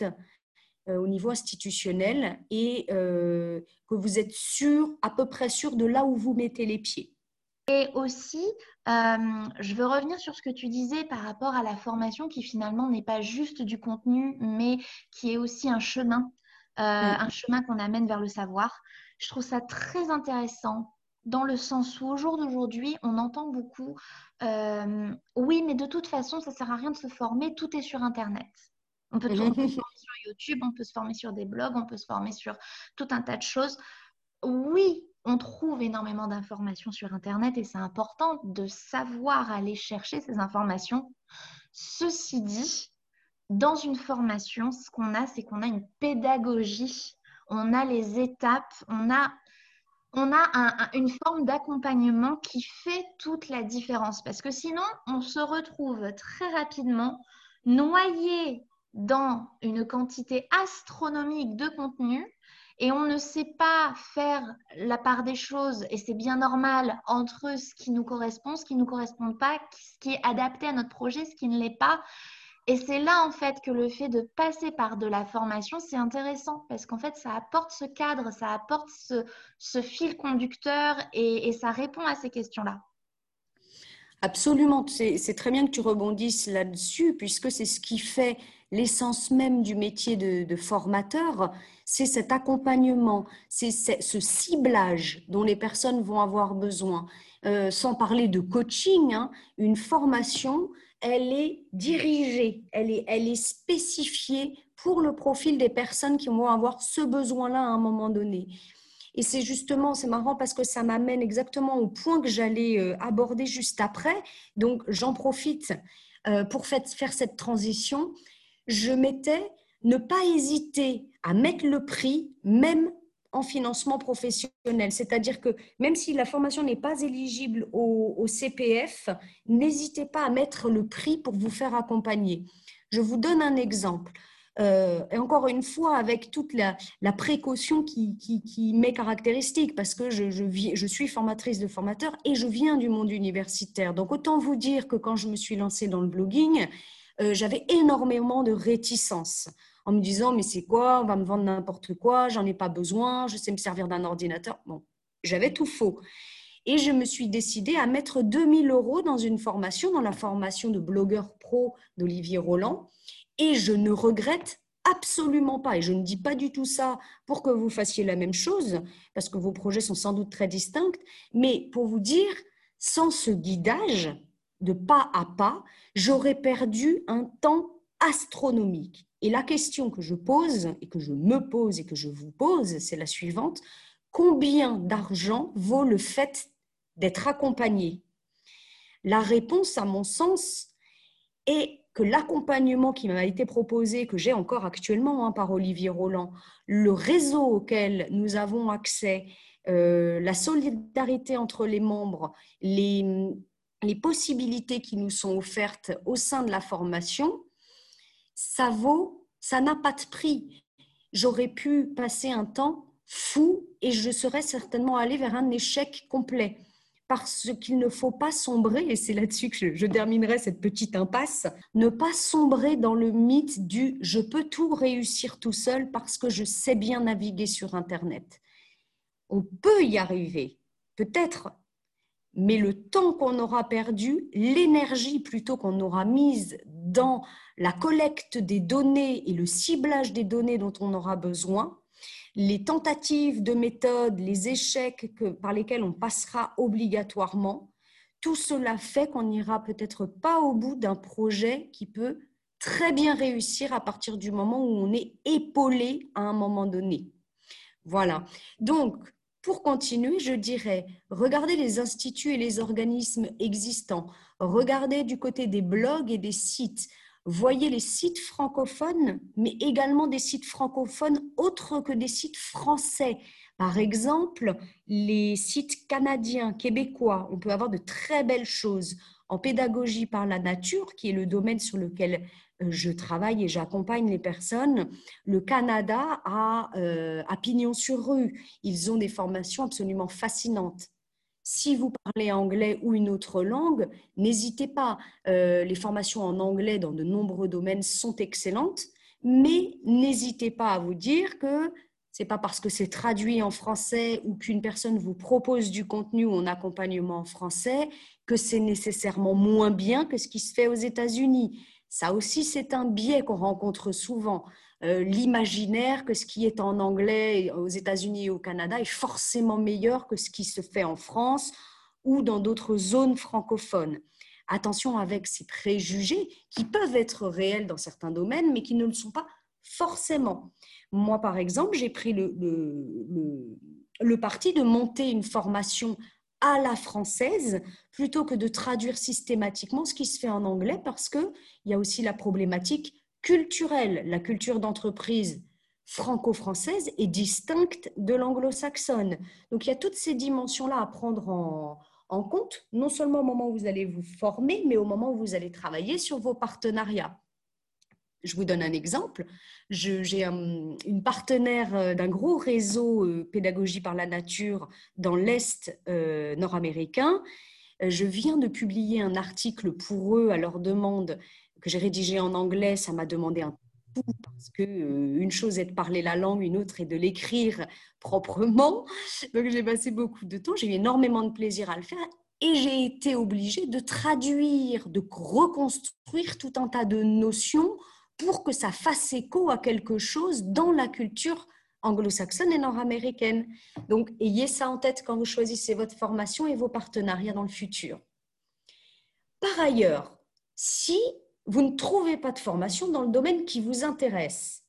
euh, au niveau institutionnel et euh, que vous êtes sûr, à peu près sûr de là où vous mettez les pieds. Et aussi, euh, je veux revenir sur ce que tu disais par rapport à la formation qui finalement n'est pas juste du contenu, mais qui est aussi un chemin, euh, mm. un chemin qu'on amène vers le savoir. Je trouve ça très intéressant dans le sens où au jour d'aujourd'hui, on entend beaucoup, euh, oui, mais de toute façon, ça ne sert à rien de se former, tout est sur Internet. On peut, on peut se former sur YouTube, on peut se former sur des blogs, on peut se former sur tout un tas de choses. Oui, on trouve énormément d'informations sur Internet et c'est important de savoir aller chercher ces informations. Ceci dit, dans une formation, ce qu'on a, c'est qu'on a une pédagogie, on a les étapes, on a, on a une forme d'accompagnement qui fait toute la différence. Parce que sinon, on se retrouve très rapidement noyé dans une quantité astronomique de contenu et on ne sait pas faire la part des choses, et c'est bien normal, entre ce qui nous correspond, ce qui ne nous correspond pas, ce qui est adapté à notre projet, ce qui ne l'est pas. Et c'est là, en fait, que le fait de passer par de la formation, c'est intéressant, parce qu'en fait, ça apporte ce cadre, ça apporte ce, fil conducteur, et, ça répond à ces questions-là. Absolument, c'est très bien que tu rebondisses là-dessus, puisque c'est ce qui fait l'essence même du métier de, formateur, c'est cet accompagnement, c'est ce ciblage dont les personnes vont avoir besoin. Euh, sans parler de coaching, hein, une formation, elle est dirigée, elle est, elle est spécifiée pour le profil des personnes qui vont avoir ce besoin-là à un moment donné. Et c'est justement, c'est marrant parce que ça m'amène exactement au point que j'allais euh, aborder juste après. Donc, j'en profite euh, pour faire cette transition. Je mettais ne pas hésiter à mettre le prix, même en financement professionnel. C'est-à-dire que même si la formation n'est pas éligible au, CPF, n'hésitez pas à mettre le prix pour vous faire accompagner. Je vous donne un exemple. Euh, et encore une fois, avec toute la, précaution qui, m'est caractéristique, parce que je, suis formatrice de formateurs et je viens du monde universitaire. Donc, autant vous dire que quand je me suis lancée dans le blogging, euh, j'avais énormément de réticence en me disant mais c'est quoi, on va me vendre n'importe quoi, j'en ai pas besoin, je sais me servir d'un ordinateur. Bon, j'avais tout faux. Et je me suis décidée à mettre 2000 euros dans une formation, dans la formation de blogueur pro d'Olivier Roland. Et je ne regrette absolument pas, et je ne dis pas du tout ça pour que vous fassiez la même chose, parce que vos projets sont sans doute très distincts, mais pour vous dire, sans ce guidage de pas à pas, j'aurais perdu un temps astronomique. Et la question que je pose, et que je me pose, et que je vous pose, c'est la suivante. Combien d'argent vaut le fait d'être accompagné? La réponse, à mon sens, est que l'accompagnement qui m'a été proposé, que j'ai encore actuellement hein, par Olivier Roland, le réseau auquel nous avons accès, euh, la solidarité entre les membres, les, les possibilités qui nous sont offertes au sein de la formation, ça vaut, ça n'a pas de prix. J'aurais pu passer un temps fou et je serais certainement allée vers un échec complet. Parce qu'il ne faut pas sombrer, et c'est là-dessus que je, terminerai cette petite impasse, ne pas sombrer dans le mythe du je peux tout réussir tout seul parce que je sais bien naviguer sur Internet. On peut y arriver, peut-être, mais le temps qu'on aura perdu, l'énergie plutôt qu'on aura mise dans la collecte des données et le ciblage des données dont on aura besoin, les tentatives de méthode, les échecs par lesquels on passera obligatoirement, tout cela fait qu'on n'ira peut-être pas au bout d'un projet qui peut très bien réussir à partir du moment où on est épaulé à un moment donné. Voilà. Donc, pour continuer, je dirais, regardez les instituts et les organismes existants, regardez du côté des blogs et des sites, voyez les sites francophones, mais également des sites francophones autres que des sites français. Par exemple, les sites canadiens, québécois, on peut avoir de très belles choses. En pédagogie par la nature, qui est le domaine sur lequel je travaille et j'accompagne les personnes. Le Canada a, euh, pignon sur rue. Ils ont des formations absolument fascinantes. Si vous parlez anglais ou une autre langue, n'hésitez pas. Euh, les formations en anglais dans de nombreux domaines sont excellentes, mais n'hésitez pas à vous dire que c'est pas parce que c'est traduit en français ou qu'une personne vous propose du contenu un accompagnement en français que c'est nécessairement moins bien que ce qui se fait aux États-Unis. Ça aussi, c'est un biais qu'on rencontre souvent. Euh, l'imaginaire que ce qui est en anglais aux États-Unis et au Canada est forcément meilleur que ce qui se fait en France ou dans d'autres zones francophones. Attention avec ces préjugés qui peuvent être réels dans certains domaines, mais qui ne le sont pas forcément. Moi, par exemple, j'ai pris le, le parti de monter une formation à la française plutôt que de traduire systématiquement ce qui se fait en anglais parce qu'il y a aussi la problématique culturelle. La culture d'entreprise franco-française est distincte de l'anglo-saxonne. Donc il y a toutes ces dimensions-là à prendre en, en compte, non seulement au moment où vous allez vous former, mais au moment où vous allez travailler sur vos partenariats. Je vous donne un exemple. J'ai une partenaire euh, d'un gros réseau euh, pédagogie par la nature dans l'Est euh, nord-américain. Je viens de publier un article pour eux à leur demande que j'ai rédigé en anglais. Ça m'a demandé un parce que une chose est de parler la langue, une autre est de l'écrire proprement. Donc j'ai passé beaucoup de temps. J'ai eu énormément de plaisir à le faire et j'ai été obligée de traduire, de reconstruire tout un tas de notions pour que ça fasse écho à quelque chose dans la culture anglo-saxonne et nord-américaine. Donc, ayez ça en tête quand vous choisissez votre formation et vos partenariats dans le futur. Par ailleurs, si vous ne trouvez pas de formation dans le domaine qui vous intéresse,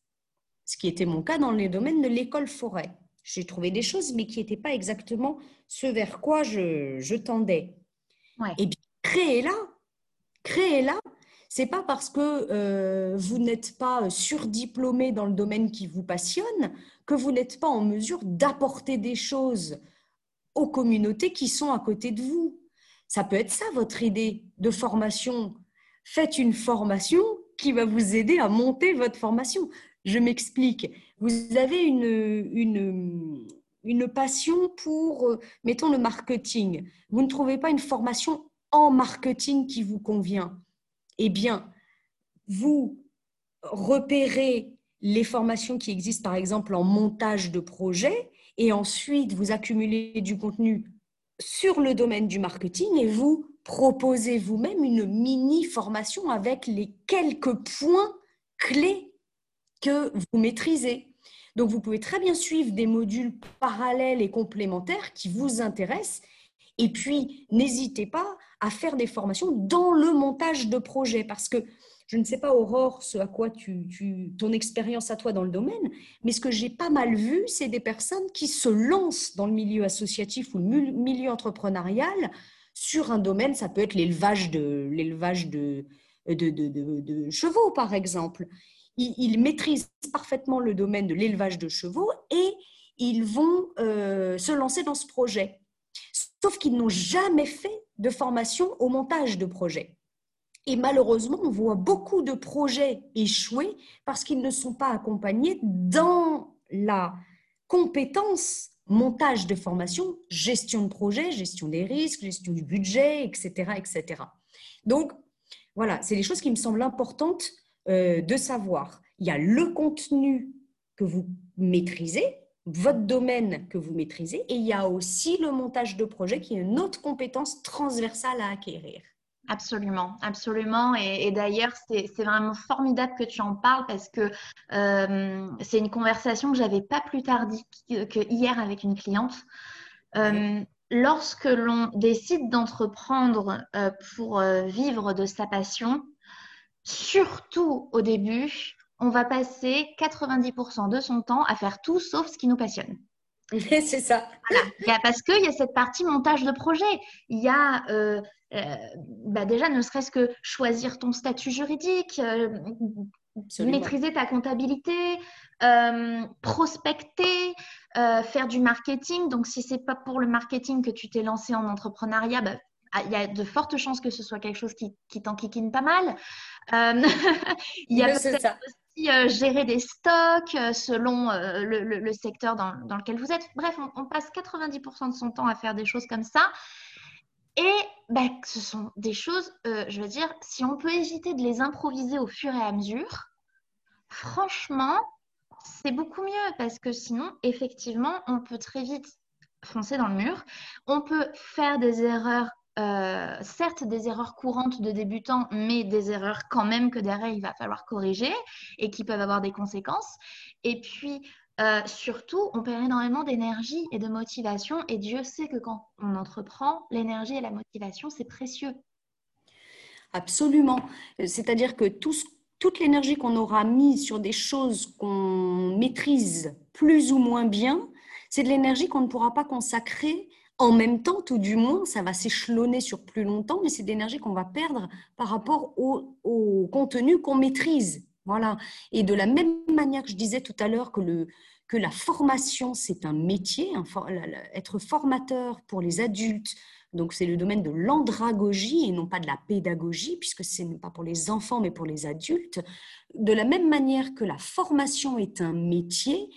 ce qui était mon cas dans les domaines de l'école forêt, j'ai trouvé des choses, mais qui n'étaient pas exactement ce vers quoi je, tendais. Et bien, créez-la, créez-la. C'est pas parce que euh, vous n'êtes pas surdiplômé dans le domaine qui vous passionne que vous n'êtes pas en mesure d'apporter des choses aux communautés qui sont à côté de vous. Ça peut être ça votre idée de formation. Faites une formation qui va vous aider à monter votre formation. Je m'explique. Vous avez une, une, une passion pour, euh, mettons, le marketing. Vous ne trouvez pas une formation en marketing qui vous convient. Eh bien, vous repérez les formations qui existent, par exemple, en montage de projet, et ensuite vous accumulez du contenu sur le domaine du marketing et vous proposez vous-même une mini formation avec les quelques points clés que vous maîtrisez. Donc vous pouvez très bien suivre des modules parallèles et complémentaires qui vous intéressent et puis n'hésitez pas à faire des formations dans le montage de projet parce que je ne sais pas, Aurore, ce à quoi tu, ton expérience à toi dans le domaine, mais ce que j'ai pas mal vu, c'est des personnes qui se lancent dans le milieu associatif ou le milieu entrepreneurial sur un domaine, ça peut être l'élevage de, l'élevage de, de, chevaux, par exemple. Ils, maîtrisent parfaitement le domaine de l'élevage de chevaux et ils vont euh, se lancer dans ce projet. Sauf qu'ils n'ont jamais fait de formation au montage de projet. Et malheureusement, on voit beaucoup de projets échouer parce qu'ils ne sont pas accompagnés dans la compétence montage de formation, gestion de projet, gestion des risques, gestion du budget, etc. etc. Donc, voilà, c'est des choses qui me semblent importantes euh, de savoir. Il y a le contenu que vous maîtrisez, votre domaine que vous maîtrisez, et il y a aussi le montage de projet qui est une autre compétence transversale à acquérir. Absolument, absolument. Et, d'ailleurs, c'est vraiment formidable que tu en parles parce que euh, c'est une conversation que j'avais pas plus tard dit que, hier avec une cliente. Euh, lorsque l'on décide d'entreprendre euh, pour vivre de sa passion, surtout au début, on va passer 90% de son temps à faire tout sauf ce qui nous passionne. c'est ça. Voilà. parce qu'il y a cette partie montage de projet. Il y a euh, bah déjà, ne serait-ce que choisir ton statut juridique, euh, maîtriser ta comptabilité, euh, prospecter, faire du marketing. Donc, si c'est pas pour le marketing que tu t'es lancé en entrepreneuriat, bah, ah, il y a de fortes chances que ce soit quelque chose qui, qui t'enquiquine pas mal. il y a peut-être aussi gérer des stocks selon le, secteur dans, lequel vous êtes. Bref, on, passe 90% de son temps à faire des choses comme ça. Et bah, ce sont des choses, euh, je veux dire, si on peut éviter de les improviser au fur et à mesure, franchement, c'est beaucoup mieux parce que sinon, effectivement, on peut très vite foncer dans le mur. On peut faire des erreurs, euh, certes des erreurs courantes de débutants, mais des erreurs quand même que derrière, il va falloir corriger et qui peuvent avoir des conséquences. Et puis, euh, surtout, on perd énormément d'énergie et de motivation. Et Dieu sait que quand on entreprend, l'énergie et la motivation, c'est précieux. Absolument. C'est-à-dire que toute l'énergie qu'on aura mise sur des choses qu'on maîtrise plus ou moins bien, c'est de l'énergie qu'on ne pourra pas consacrer en même temps, tout du moins, ça va s'échelonner sur plus longtemps, mais c'est de l'énergie qu'on va perdre par rapport au, contenu qu'on maîtrise. Voilà. Et de la même manière que je disais tout à l'heure que, que la formation, c'est un métier, être formateur pour les adultes, donc c'est le domaine de l'andragogie et non pas de la pédagogie, puisque ce n'est pas pour les enfants, mais pour les adultes. De la même manière que la formation est un métier,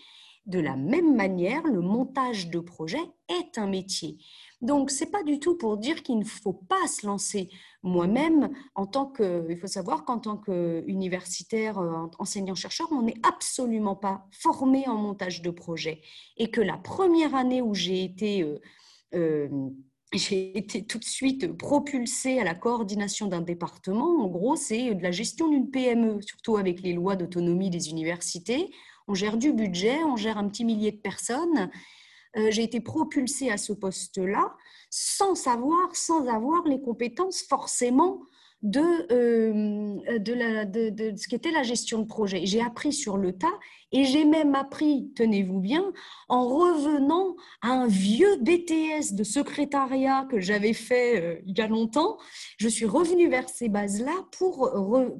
de la même manière, le montage de projet est un métier. Donc, ce n'est pas du tout pour dire qu'il ne faut pas se lancer. Moi-même, en tant que, il faut savoir qu'en tant qu'universitaire, euh, enseignant-chercheur, on n'est absolument pas formé en montage de projet. Et que la première année où j'ai été... Euh, euh, j'ai été tout de suite propulsée à la coordination d'un département. En gros, c'est de la gestion d'une PME, surtout avec les lois d'autonomie des universités. On gère du budget, on gère un petit millier de personnes. Euh, j'ai été propulsée à ce poste-là sans savoir, sans avoir les compétences forcément de, euh, de, la, de, ce qu'était la gestion de projet. J'ai appris sur le tas et j'ai même appris, tenez-vous bien, en revenant à un vieux BTS de secrétariat que j'avais fait euh, il y a longtemps. Je suis revenue vers ces bases-là pour,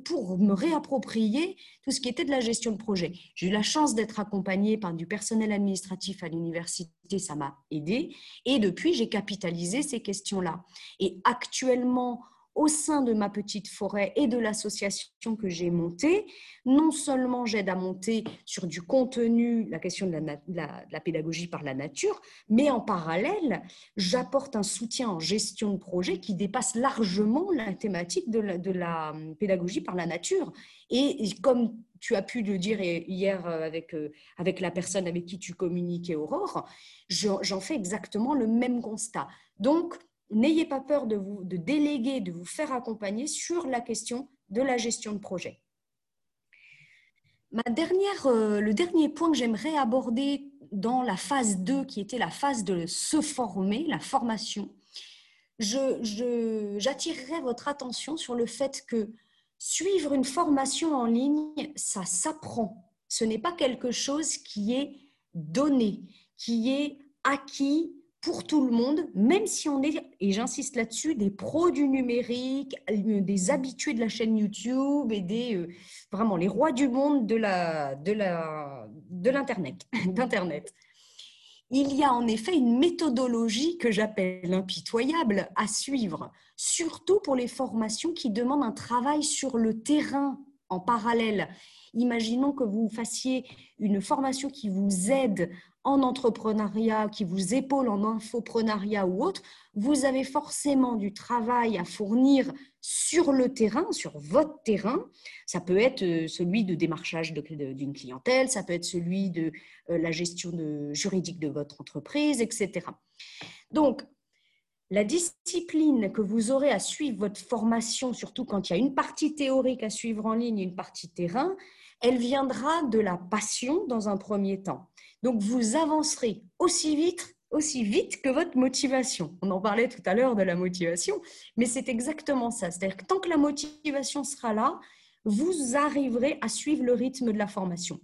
pour me réapproprier tout ce qui était de la gestion de projet. J'ai eu la chance d'être accompagnée par du personnel administratif à l'université, ça m'a aidé. Et depuis, j'ai capitalisé ces questions-là. Et actuellement, au sein de ma petite forêt et de l'association que j'ai montée, non seulement j'aide à monter sur du contenu la question de la, pédagogie par la nature, mais en parallèle, j'apporte un soutien en gestion de projet qui dépasse largement la thématique de la, pédagogie par la nature. Et, comme tu as pu le dire hier avec, euh, avec la personne avec qui tu communiquais, Aurore, j'en fais exactement le même constat. Donc, n'ayez pas peur de vous de déléguer, de vous faire accompagner sur la question de la gestion de projet. Ma dernière, euh, le dernier point que j'aimerais aborder dans la phase 2, qui était la phase de se former, la formation, j'attirerai votre attention sur le fait que suivre une formation en ligne, ça s'apprend. Ce n'est pas quelque chose qui est donné, qui est acquis pour tout le monde, même si on est, et j'insiste là-dessus, des pros du numérique, euh, des habitués de la chaîne YouTube et des euh, vraiment les rois du monde de la de la de l'internet, d'internet. Il y a en effet une méthodologie que j'appelle impitoyable à suivre, surtout pour les formations qui demandent un travail sur le terrain en parallèle. Imaginons que vous fassiez une formation qui vous aide en entrepreneuriat, qui vous épaule en infoprenariat ou autre, vous avez forcément du travail à fournir sur le terrain, sur votre terrain. Ça peut être euh, celui de démarchage d'une clientèle, ça peut être celui de euh, la gestion juridique de votre entreprise, etc. Donc, la discipline que vous aurez à suivre votre formation, surtout quand il y a une partie théorique à suivre en ligne et une partie terrain, elle viendra de la passion dans un premier temps. Donc, vous avancerez aussi vite, aussi vite que votre motivation. On en parlait tout à l'heure de la motivation, mais c'est exactement ça. C'est-à-dire que tant que la motivation sera là, vous arriverez à suivre le rythme de la formation.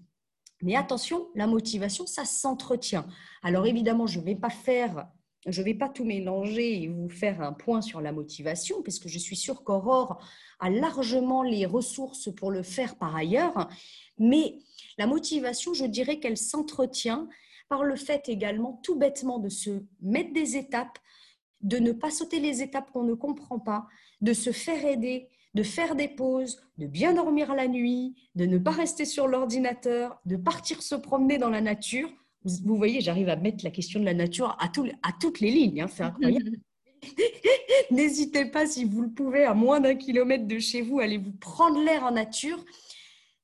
Mais attention, la motivation, ça s'entretient. Alors évidemment, je ne vais pas faire, je vais pas tout mélanger et vous faire un point sur la motivation, puisque je suis sûre qu'Aurore a largement les ressources pour le faire par ailleurs. Mais la motivation, je dirais qu'elle s'entretient par le fait également tout bêtement de se mettre des étapes, de ne pas sauter les étapes qu'on ne comprend pas, de se faire aider, de faire des pauses, de bien dormir la nuit, de ne pas rester sur l'ordinateur, de partir se promener dans la nature. Vous voyez, j'arrive à mettre la question de la nature à, toutes les lignes, hein, c'est incroyable. N'hésitez pas, si vous le pouvez, à moins d'un kilomètre de chez vous, allez vous prendre l'air en nature.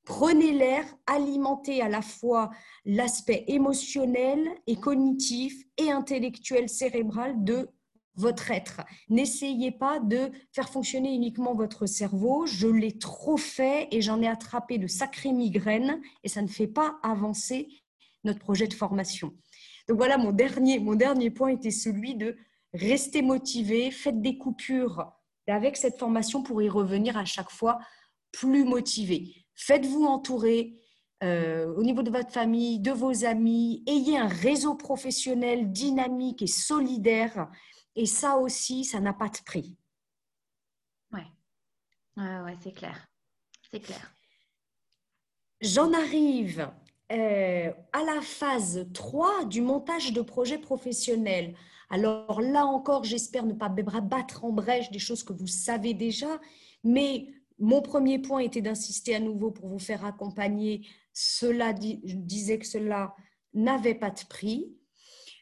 Prenez l'air, alimentez à la fois l'aspect émotionnel et cognitif et intellectuel cérébral de votre être. N'essayez pas de faire fonctionner uniquement votre cerveau. Je l'ai trop fait et j'en ai attrapé de sacrées migraines et ça ne fait pas avancer notre projet de formation. Donc voilà, mon dernier, mon dernier point était celui de rester motivé, faites des coupures avec cette formation pour y revenir à chaque fois plus motivé. Faites-vous entourer euh, au niveau de votre famille, de vos amis. Ayez un réseau professionnel dynamique et solidaire. Et ça aussi, ça n'a pas de prix. Ouais, ouais, ouais c'est clair. C'est clair. J'en arrive euh, à la phase 3 du montage de projets professionnels. Alors là encore, j'espère ne pas battre en brèche des choses que vous savez déjà, mais mon premier point était d'insister à nouveau pour vous faire accompagner. Cela je disais que cela n'avait pas de prix.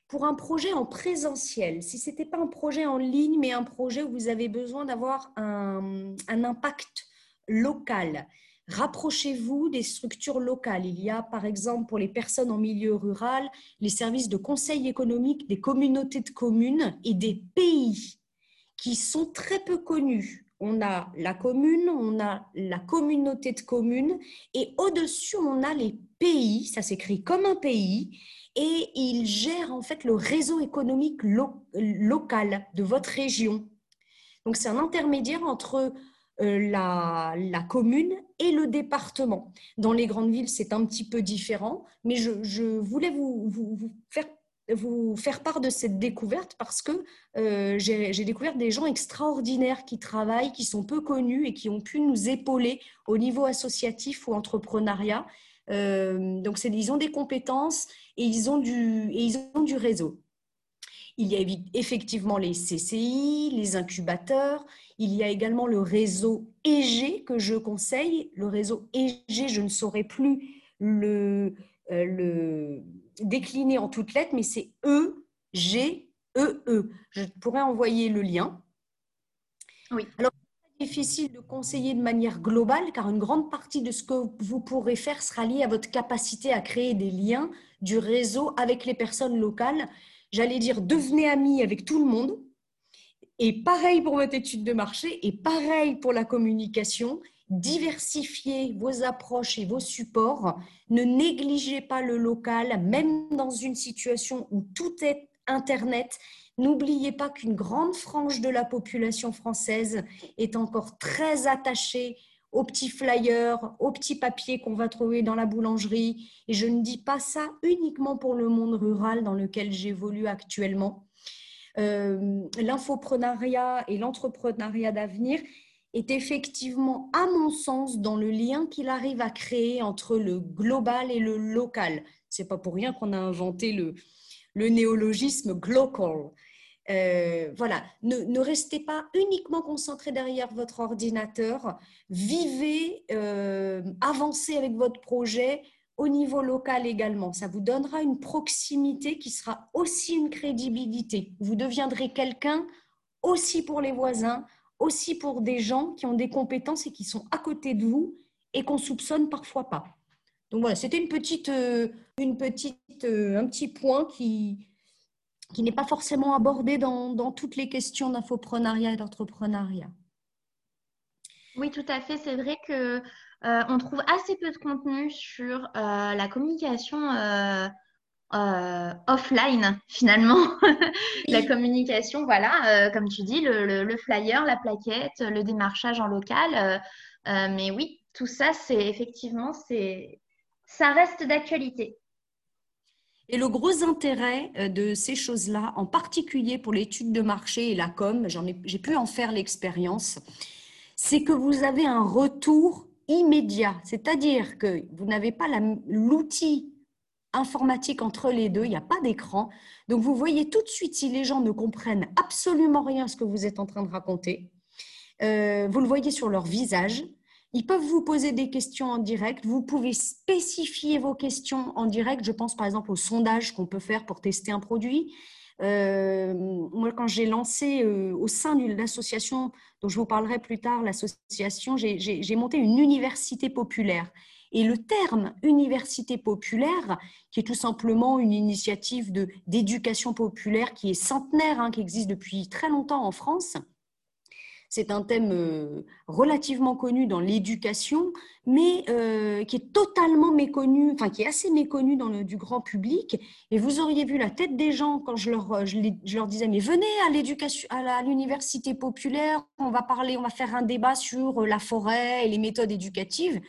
Pour un projet en présentiel, si ce n'était pas un projet en ligne, mais un projet où vous avez besoin d'avoir un, un impact local, rapprochez-vous des structures locales. Il y a par exemple pour les personnes en milieu rural les services de conseil économique des communautés de communes et des pays qui sont très peu connus on a la commune, on a la communauté de communes et au-dessus, on a les pays, ça s'écrit comme un pays, et il gère en fait le réseau économique local de votre région. Donc c'est un intermédiaire entre la, la, commune et le département. Dans les grandes villes, c'est un petit peu différent, mais je, voulais vous, faire part de cette découverte parce que euh, j'ai découvert des gens extraordinaires qui travaillent, qui sont peu connus et qui ont pu nous épauler au niveau associatif ou entrepreneuriat. Euh, donc, ils ont des compétences et ils ont du réseau. Il y a effectivement les CCI, les incubateurs. Il y a également le réseau EG que je conseille. Le réseau EG, je ne saurais plus le, euh, le décliner en toutes lettres, mais c'est E, G, E, E. Je pourrais envoyer le lien. Oui. Alors, c'est difficile de conseiller de manière globale, car une grande partie de ce que vous pourrez faire sera liée à votre capacité à créer des liens du réseau avec les personnes locales j'allais dire, devenez amis avec tout le monde. Et pareil pour votre étude de marché et pareil pour la communication. Diversifiez vos approches et vos supports. Ne négligez pas le local, même dans une situation où tout est Internet. N'oubliez pas qu'une grande frange de la population française est encore très attachée aux petits flyers, aux petits papiers qu'on va trouver dans la boulangerie. Et je ne dis pas ça uniquement pour le monde rural dans lequel j'évolue actuellement. Euh, l'infoprenariat et l'entrepreneuriat d'avenir est effectivement, à mon sens, dans le lien qu'il arrive à créer entre le global et le local. C'est pas pour rien qu'on a inventé le, le néologisme glocal. Euh, voilà, ne, restez pas uniquement concentré derrière votre ordinateur. Vivez, euh, avancez avec votre projet au niveau local également. Ça vous donnera une proximité qui sera aussi une crédibilité. Vous deviendrez quelqu'un aussi pour les voisins, aussi pour des gens qui ont des compétences et qui sont à côté de vous et qu'on soupçonne parfois pas. Donc voilà, c'était une petite, euh, une petite, un petit point qui, qui n'est pas forcément abordé dans, toutes les questions d'infoprenariat et d'entrepreneuriat. Oui, tout à fait. C'est vrai que euh, on trouve assez peu de contenu sur euh, la communication euh, offline, finalement. la communication, voilà, comme tu dis, le, flyer, la plaquette, le démarchage en local. mais oui, tout ça, c'est effectivement, c'est, ça reste d'actualité. Et le gros intérêt euh, de ces choses-là, en particulier pour l'étude de marché et la com, j'ai pu en faire l'expérience, c'est que vous avez un retour immédiat. C'est-à-dire que vous n'avez pas l'outil informatique entre les deux, il n'y a pas d'écran. Donc vous voyez tout de suite si les gens ne comprennent absolument rien à ce que vous êtes en train de raconter. Euh, vous le voyez sur leur visage. Ils peuvent vous poser des questions en direct. Vous pouvez spécifier vos questions en direct. Je pense par exemple au sondage qu'on peut faire pour tester un produit. Euh, moi, quand j'ai lancé euh, au sein de l'association, dont je vous parlerai plus tard, l'association, j'ai monté une université populaire. Et le terme université populaire, qui est tout simplement une initiative d'éducation populaire qui est centenaire, hein, qui existe depuis très longtemps en France, c'est un thème euh, relativement connu dans l'éducation, mais euh, qui est totalement méconnu, enfin qui est assez méconnu dans le du grand public. Et vous auriez vu la tête des gens quand je leur, je, leur disais mais venez à l'éducation, à l'université populaire, on va parler, on va faire un débat sur la forêt et les méthodes éducatives.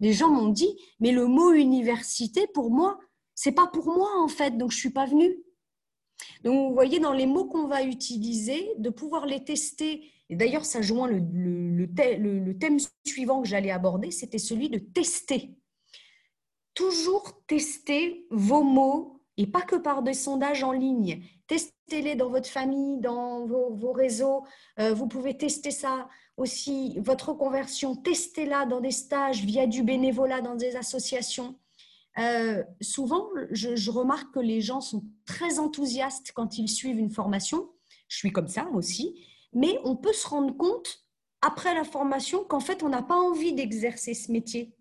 Les gens m'ont dit mais le mot université pour moi c'est pas pour moi en fait, donc je suis pas venue. Donc, vous voyez, dans les mots qu'on va utiliser, de pouvoir les tester d'ailleurs, ça joint le, thème suivant que j'allais aborder, c'était celui de tester. Toujours tester vos mots et pas que par des sondages en ligne. Testez-les dans votre famille, dans vos, réseaux. Euh, vous pouvez tester ça aussi, votre conversion, testez-la dans des stages via du bénévolat dans des associations. Euh, souvent, je, remarque que les gens sont très enthousiastes quand ils suivent une formation. Je suis comme ça aussi mais on peut se rendre compte après la formation qu'en fait, on n'a pas envie d'exercer ce métier.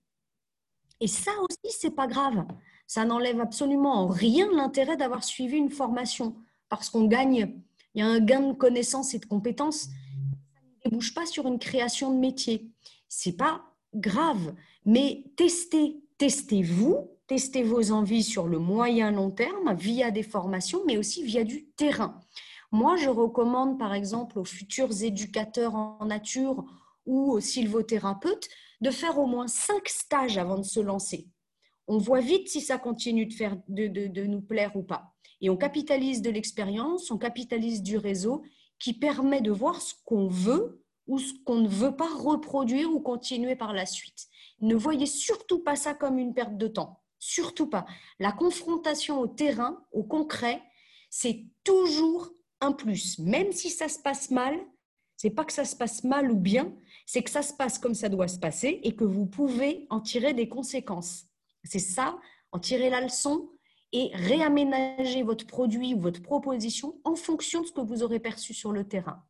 Et ça aussi, c'est pas grave. Ça n'enlève absolument en rien l'intérêt d'avoir suivi une formation parce qu'on gagne, il y a un gain de connaissances et de compétences. Ça ne débouche pas sur une création de métier. C'est pas grave, mais testez, testez-vous, testez vos envies sur le moyen long terme via des formations, mais aussi via du terrain. Moi, je recommande par exemple aux futurs éducateurs en nature ou sylvothérapeute de faire au moins cinq stages avant de se lancer. On voit vite si ça continue de, de nous plaire ou pas. Et on capitalise de l'expérience, on capitalise du réseau qui permet de voir ce qu'on veut ou ce qu'on ne veut pas reproduire ou continuer par la suite. Ne voyez surtout pas ça comme une perte de temps. Surtout pas. La confrontation au terrain, au concret, c'est toujours un plus. Même si ça se passe mal, c'est pas que ça se passe mal ou bien, c'est que ça se passe comme ça doit se passer et que vous pouvez en tirer des conséquences. C'est ça, en tirer la leçon et réaménager votre produit ou votre proposition en fonction de ce que vous aurez perçu sur le terrain.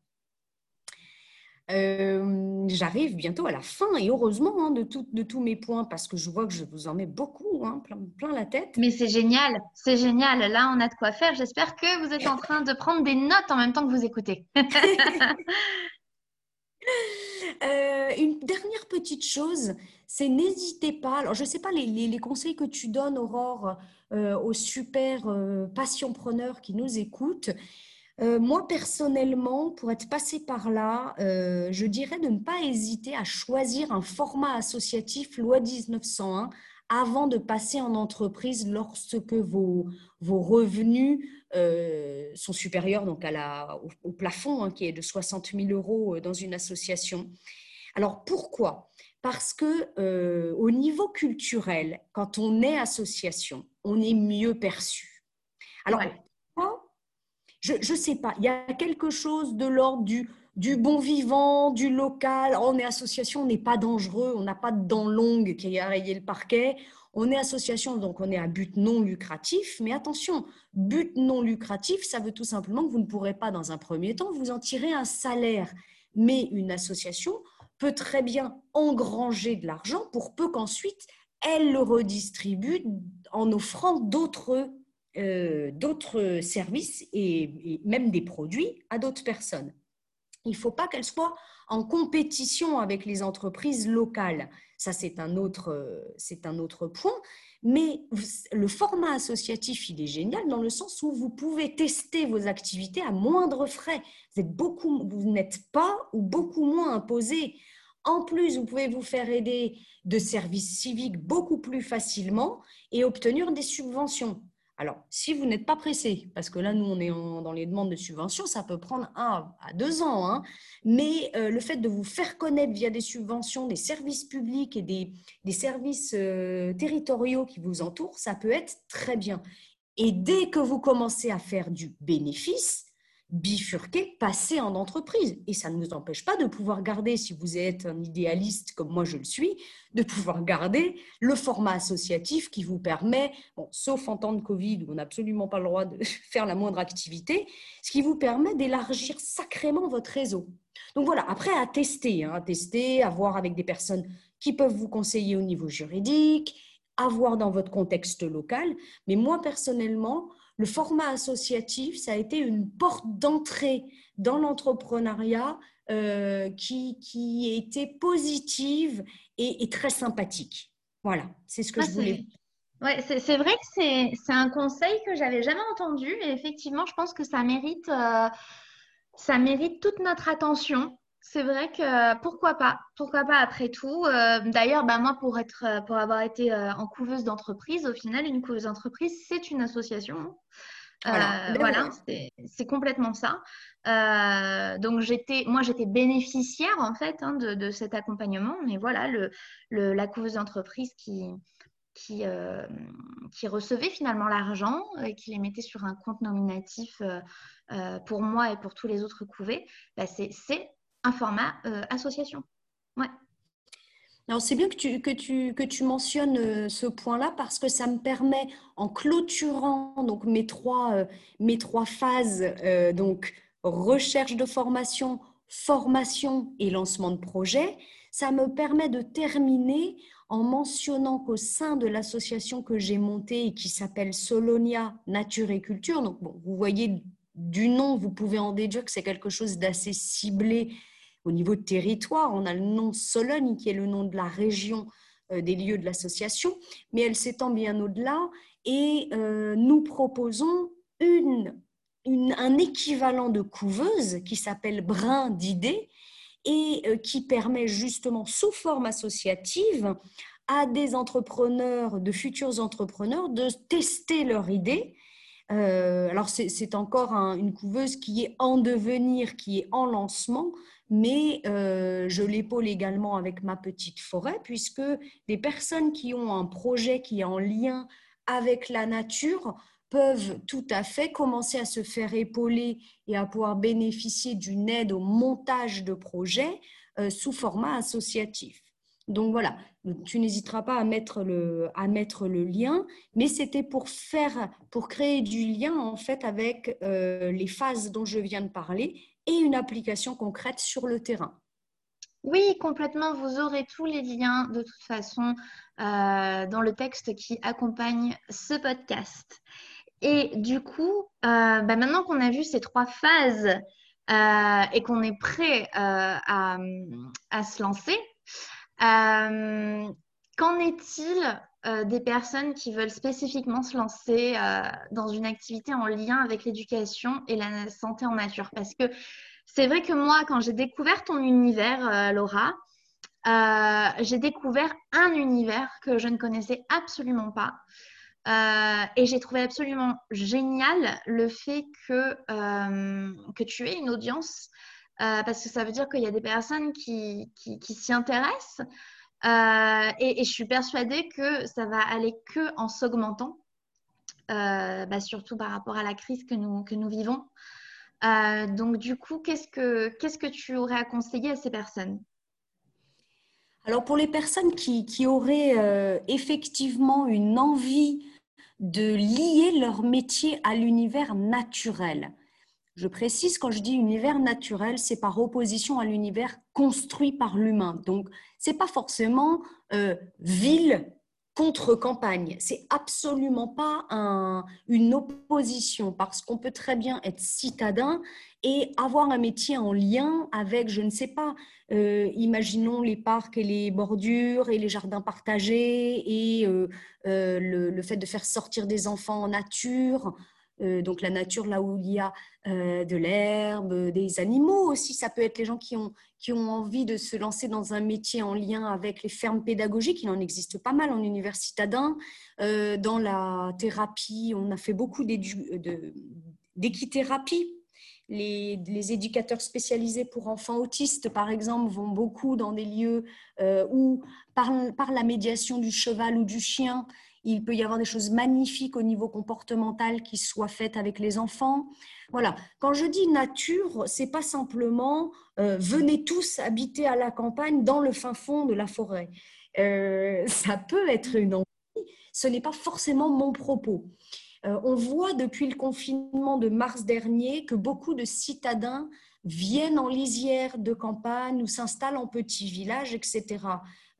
Euh, j'arrive bientôt à la fin et heureusement hein, de, de, tous mes points parce que je vois que je vous en mets beaucoup, hein, plein, plein, la tête. Mais c'est génial, c'est génial. Là, on a de quoi faire. J'espère que vous êtes en train de prendre des notes en même temps que vous écoutez. Euh, une dernière petite chose, c'est n'hésitez pas. Alors, je ne sais pas les, les, conseils que tu donnes, Aurore, euh, aux super euh, passionpreneurs qui nous écoutent. Euh, moi, personnellement, pour être passé par là, je dirais de ne pas hésiter à choisir un format associatif loi 1901 avant de passer en entreprise lorsque vos, vos revenus sont supérieurs donc à la, au, plafond hein, qui est de 60 000 euros dans une association. Alors pourquoi? Parce que au niveau culturel, quand on est association, on est mieux perçu. Alors, je ne sais pas, il y a quelque chose de l'ordre du, bon vivant, du local. On est association, on n'est pas dangereux, on n'a pas de dents longues qui a rayé le parquet. On est association, donc on est à but non lucratif. Mais attention, but non lucratif, ça veut tout simplement que vous ne pourrez pas, dans un premier temps, vous en tirer un salaire. Mais une association peut très bien engranger de l'argent pour peu qu'ensuite elle le redistribue en offrant d'autres euh, services et, même des produits à d'autres personnes. Il ne faut pas qu'elle soit en compétition avec les entreprises locales. Ça, c'est un, autre, c'est un autre point. Mais le format associatif, il est génial dans le sens où vous pouvez tester vos activités à moindre frais. Vous, êtes beaucoup, vous n'êtes pas ou beaucoup moins imposé. En plus, vous pouvez vous faire aider de services civiques beaucoup plus facilement et obtenir des subventions. Alors, si vous n'êtes pas pressé, parce que là, nous, on est dans les demandes de subventions, ça peut prendre un à deux ans, hein. mais euh, le fait de vous faire connaître via des subventions, des services publics et des, services euh, territoriaux qui vous entourent, ça peut être très bien. Et dès que vous commencez à faire du bénéfice, bifurquer, passer en entreprise. Et ça ne nous empêche pas de pouvoir garder, si vous êtes un idéaliste comme moi je le suis, de pouvoir garder le format associatif qui vous permet, sauf en temps de Covid où on n'a absolument pas le droit de faire la moindre activité, ce qui vous permet d'élargir sacrément votre réseau. Donc voilà, après à tester, hein, à tester, à voir avec des personnes qui peuvent vous conseiller au niveau juridique, à voir dans votre contexte local. Mais moi personnellement, le format associatif, ça a été une porte d'entrée dans l'entrepreneuriat euh, qui, qui était positive et, très sympathique. Voilà, c'est ce que ah, je voulais. Ouais, c'est vrai que c'est un conseil que j'avais jamais entendu et effectivement, je pense que ça mérite, euh, ça mérite toute notre attention c'est vrai que pourquoi pas, pourquoi pas après tout. Euh, d'ailleurs, bah, moi, pour, être, euh, pour avoir été euh, en couveuse d'entreprise, au final, une couveuse d'entreprise, c'est une association. Voilà, c'est complètement ça. donc j'étais, moi j'étais bénéficiaire en fait hein, de, cet accompagnement, mais voilà, le, la couveuse d'entreprise qui, qui, qui recevait finalement l'argent et qui les mettait sur un compte nominatif pour moi et pour tous les autres couvés, bah, c'est un format euh, association. Ouais. Alors c'est bien que tu, que tu, que tu mentionnes euh, ce point-là parce que ça me permet, en clôturant donc, mes, trois, euh, mes trois phases, donc recherche de formation, formation et lancement de projet, ça me permet de terminer en mentionnant qu'au sein de l'association que j'ai montée et qui s'appelle Solonia Nature et Culture, donc bon, vous voyez du nom, vous pouvez en déduire que c'est quelque chose d'assez ciblé au niveau de territoire, on a le nom Sologne qui est le nom de la région euh, des lieux de l'association, mais elle s'étend bien au-delà et euh, nous proposons un équivalent de couveuse qui s'appelle Brin d'idées et euh, qui permet justement sous forme associative à des entrepreneurs, de futurs entrepreneurs, de tester leur idée. Alors c'est encore une couveuse qui est en devenir, qui est en lancement, mais euh, je l'épaule également avec ma petite forêt, puisque des personnes qui ont un projet qui est en lien avec la nature peuvent tout à fait commencer à se faire épauler et à pouvoir bénéficier d'une aide au montage de projets euh, sous format associatif. Donc voilà, tu n'hésiteras pas à mettre le, lien, mais c'était pour faire, pour créer du lien en fait avec euh, les phases dont je viens de parler et une application concrète sur le terrain. Oui, complètement. Vous aurez tous les liens de toute façon euh, dans le texte qui accompagne ce podcast. Et du coup, euh, bah, maintenant qu'on a vu ces trois phases euh, et qu'on est prêt à, à, se lancer, qu'en est-il des personnes qui veulent spécifiquement se lancer dans une activité en lien avec l'éducation et la santé en nature Parce que c'est vrai que moi, quand j'ai découvert ton univers, euh, Laura, euh, j'ai découvert un univers que je ne connaissais absolument pas. Euh, et j'ai trouvé absolument génial le fait que, que tu aies une audience, parce que ça veut dire qu'il y a des personnes qui, qui, s'y intéressent. Et, je suis persuadée que ça va aller que en s'augmentant, bah, surtout par rapport à la crise que nous, que nous vivons. Euh, donc, du coup, qu'est-ce que, que tu aurais à conseiller à ces personnes? Alors, pour les personnes qui, qui auraient euh, effectivement une envie de lier leur métier à l'univers naturel, je précise, quand je dis univers naturel, c'est par opposition à l'univers construit par l'humain. Donc, ce n'est pas forcément euh, ville contre-campagne. C'est absolument pas une opposition parce qu'on peut très bien être citadin et avoir un métier en lien avec, je ne sais pas, euh, imaginons les parcs et les bordures et les jardins partagés et euh, le, fait de faire sortir des enfants en nature. Euh, donc la nature là où il y a euh, de l'herbe, des animaux aussi. Ça peut être les gens qui ont, qui ont envie de se lancer dans un métier en lien avec les fermes pédagogiques. Il en existe pas mal en univers citadin. Euh, dans la thérapie, on a fait beaucoup d'équithérapie. Les, éducateurs spécialisés pour enfants autistes, par exemple, vont beaucoup dans des lieux où, par la médiation du cheval ou du chien, il peut y avoir des choses magnifiques au niveau comportemental qui soient faites avec les enfants. Voilà. Quand je dis nature, c'est pas simplement euh, venez tous habiter à la campagne dans le fin fond de la forêt. Euh, ça peut être une envie. Ce n'est pas forcément mon propos. Euh, on voit depuis le confinement de mars dernier que beaucoup de citadins viennent en lisière de campagne ou s'installent en petits villages, etc.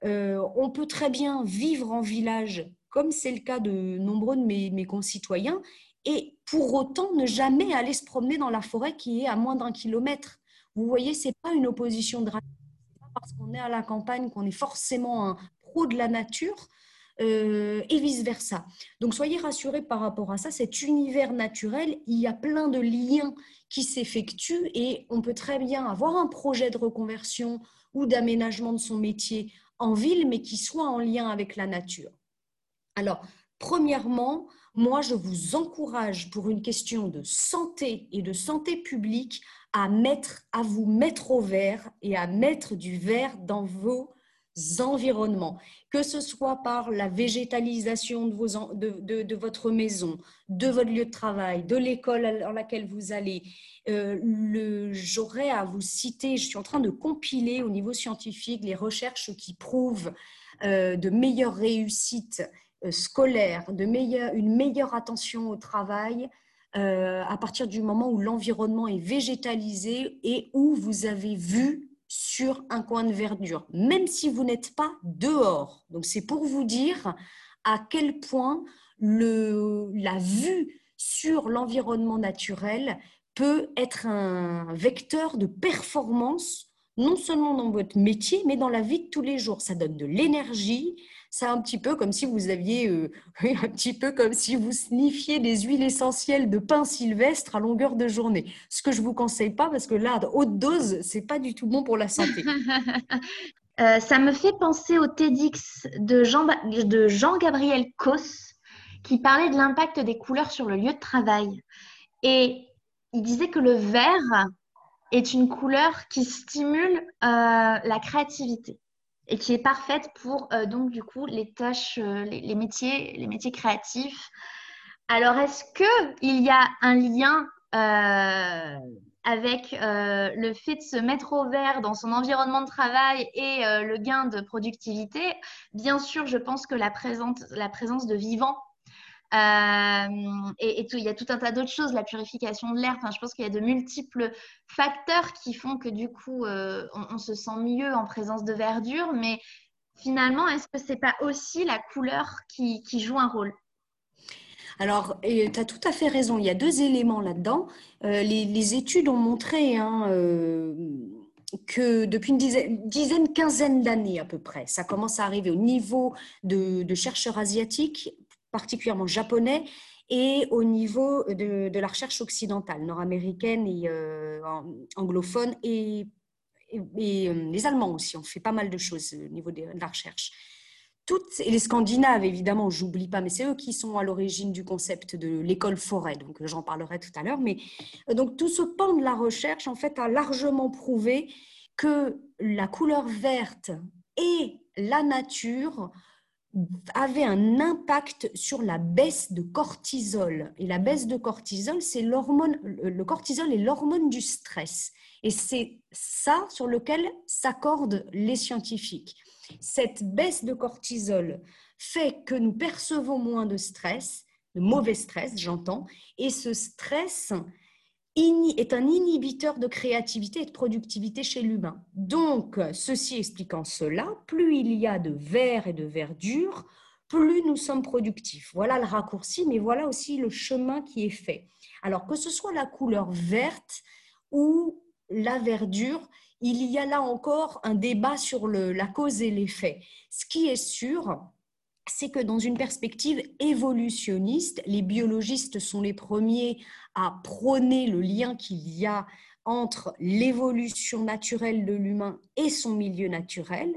on peut très bien vivre en village comme c'est le cas de nombreux de mes, concitoyens, et pour autant ne jamais aller se promener dans la forêt qui est à moins d'un kilomètre. Vous voyez, ce n'est pas une opposition drastique. pas parce qu'on est à la campagne qu'on est forcément un pro de la nature. Euh, et vice-versa. Donc soyez rassurés par rapport à ça, cet univers naturel, il y a plein de liens qui s'effectuent et on peut très bien avoir un projet de reconversion ou d'aménagement de son métier en ville, mais qui soit en lien avec la nature. Alors, premièrement, moi, je vous encourage pour une question de santé et de santé publique à, vous mettre au vert et à mettre du vert dans vos environnements, que ce soit par la végétalisation de, votre maison, de votre lieu de travail, de l'école dans laquelle vous allez. Euh, J'aurais à vous citer, je suis en train de compiler au niveau scientifique les recherches qui prouvent euh, de meilleures réussites scolaire, de une meilleure attention au travail euh, à partir du moment où l'environnement est végétalisé et où vous avez vu sur un coin de verdure, même si vous n'êtes pas dehors. Donc c'est pour vous dire à quel point la vue sur l'environnement naturel peut être un vecteur de performance, non seulement dans votre métier, mais dans la vie de tous les jours. Ça donne de l'énergie, c'est un petit peu comme si vous aviez, euh, un petit peu comme si vous sniffiez des huiles essentielles de pain sylvestre à longueur de journée. Ce que je vous conseille pas parce que là, haute dose, c'est pas du tout bon pour la santé. Euh, ça me fait penser au TEDx de Jean, de Jean Gabriel Cos qui parlait de l'impact des couleurs sur le lieu de travail. Et il disait que le vert est une couleur qui stimule euh, la créativité et qui est parfaite pour euh, donc du coup les tâches, euh, les, métiers, les métiers créatifs. Alors est-ce que il y a un lien avec le fait de se mettre au vert dans son environnement de travail et le gain de productivité? Bien sûr, je pense que la la présence de vivants euh, et, il y a tout un tas d'autres choses, la purification de l'air. Enfin, je pense qu'il y a de multiples facteurs qui font que du coup, euh, on, se sent mieux en présence de verdure. Mais finalement, est-ce que c'est pas aussi la couleur qui, joue un rôle? Alors, tu as tout à fait raison. Il y a deux éléments là-dedans. Euh, les, études ont montré hein, que depuis une dizaine, quinzaine d'années à peu près, ça commence à arriver au niveau de chercheurs asiatiques particulièrement japonais, et au niveau de, la recherche occidentale, nord-américaine et euh, anglophone, et, euh, les Allemands aussi. On fait pas mal de choses au niveau de, la recherche. Toutes, et les Scandinaves, évidemment, j'oublie pas, mais c'est eux qui sont à l'origine du concept de l'école forêt, donc j'en parlerai tout à l'heure. Mais euh, donc tout ce pan de la recherche, en fait, a largement prouvé que la couleur verte et la nature avait un impact sur la baisse de cortisol. Et la baisse de cortisol, c'est l'hormone, le cortisol est l'hormone du stress. Et c'est ça sur lequel s'accordent les scientifiques. Cette baisse de cortisol fait que nous percevons moins de stress, de mauvais stress, j'entends, et ce stress est un inhibiteur de créativité et de productivité chez l'humain. Donc, ceci expliquant cela, plus il y a de vert et de verdure, plus nous sommes productifs. Voilà le raccourci, mais voilà aussi le chemin qui est fait. Alors que ce soit la couleur verte ou la verdure, il y a là encore un débat sur la cause et l'effet. Ce qui est sûr, c'est que dans une perspective évolutionniste, les biologistes sont les premiers à prôner le lien qu'il y a entre l'évolution naturelle de l'humain et son milieu naturel.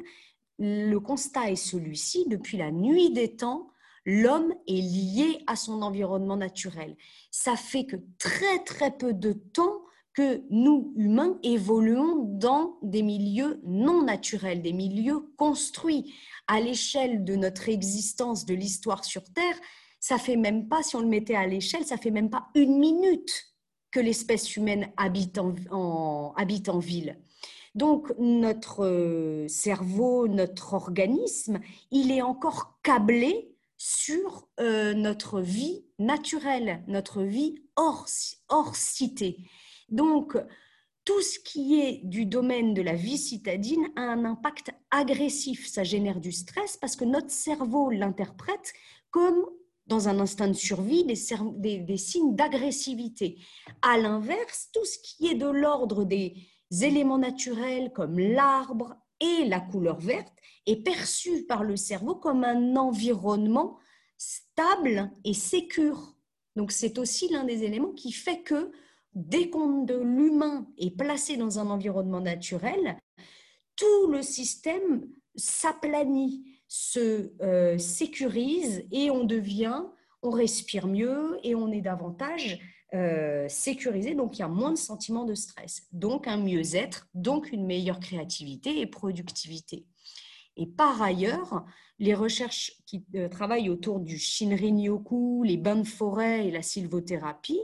Le constat est celui-ci, depuis la nuit des temps, l'homme est lié à son environnement naturel. Ça fait que très très peu de temps que nous, humains, évoluons dans des milieux non naturels, des milieux construits à l'échelle de notre existence, de l'histoire sur Terre. Ça fait même pas, si on le mettait à l'échelle, ça fait même pas une minute que l'espèce humaine habite en, habite en ville. Donc notre euh, cerveau, notre organisme, il est encore câblé sur euh, notre vie naturelle, notre vie hors, hors cité. Donc, tout ce qui est du domaine de la vie citadine a un impact agressif. Ça génère du stress parce que notre cerveau l'interprète comme, dans un instinct de survie, des, signes d'agressivité. À l'inverse, tout ce qui est de l'ordre des éléments naturels comme l'arbre et la couleur verte est perçu par le cerveau comme un environnement stable et sécure. Donc c'est aussi l'un des éléments qui fait que dès qu'on de l'humain est placé dans un environnement naturel, tout le système s'aplanit, se euh, sécurise et on devient, on respire mieux et on est davantage euh, sécurisé, donc il y a moins de sentiments de stress, donc un mieux-être, donc une meilleure créativité et productivité. Et par ailleurs, les recherches qui euh, travaillent autour du Shinrin-yoku, les bains de forêt et la sylvothérapie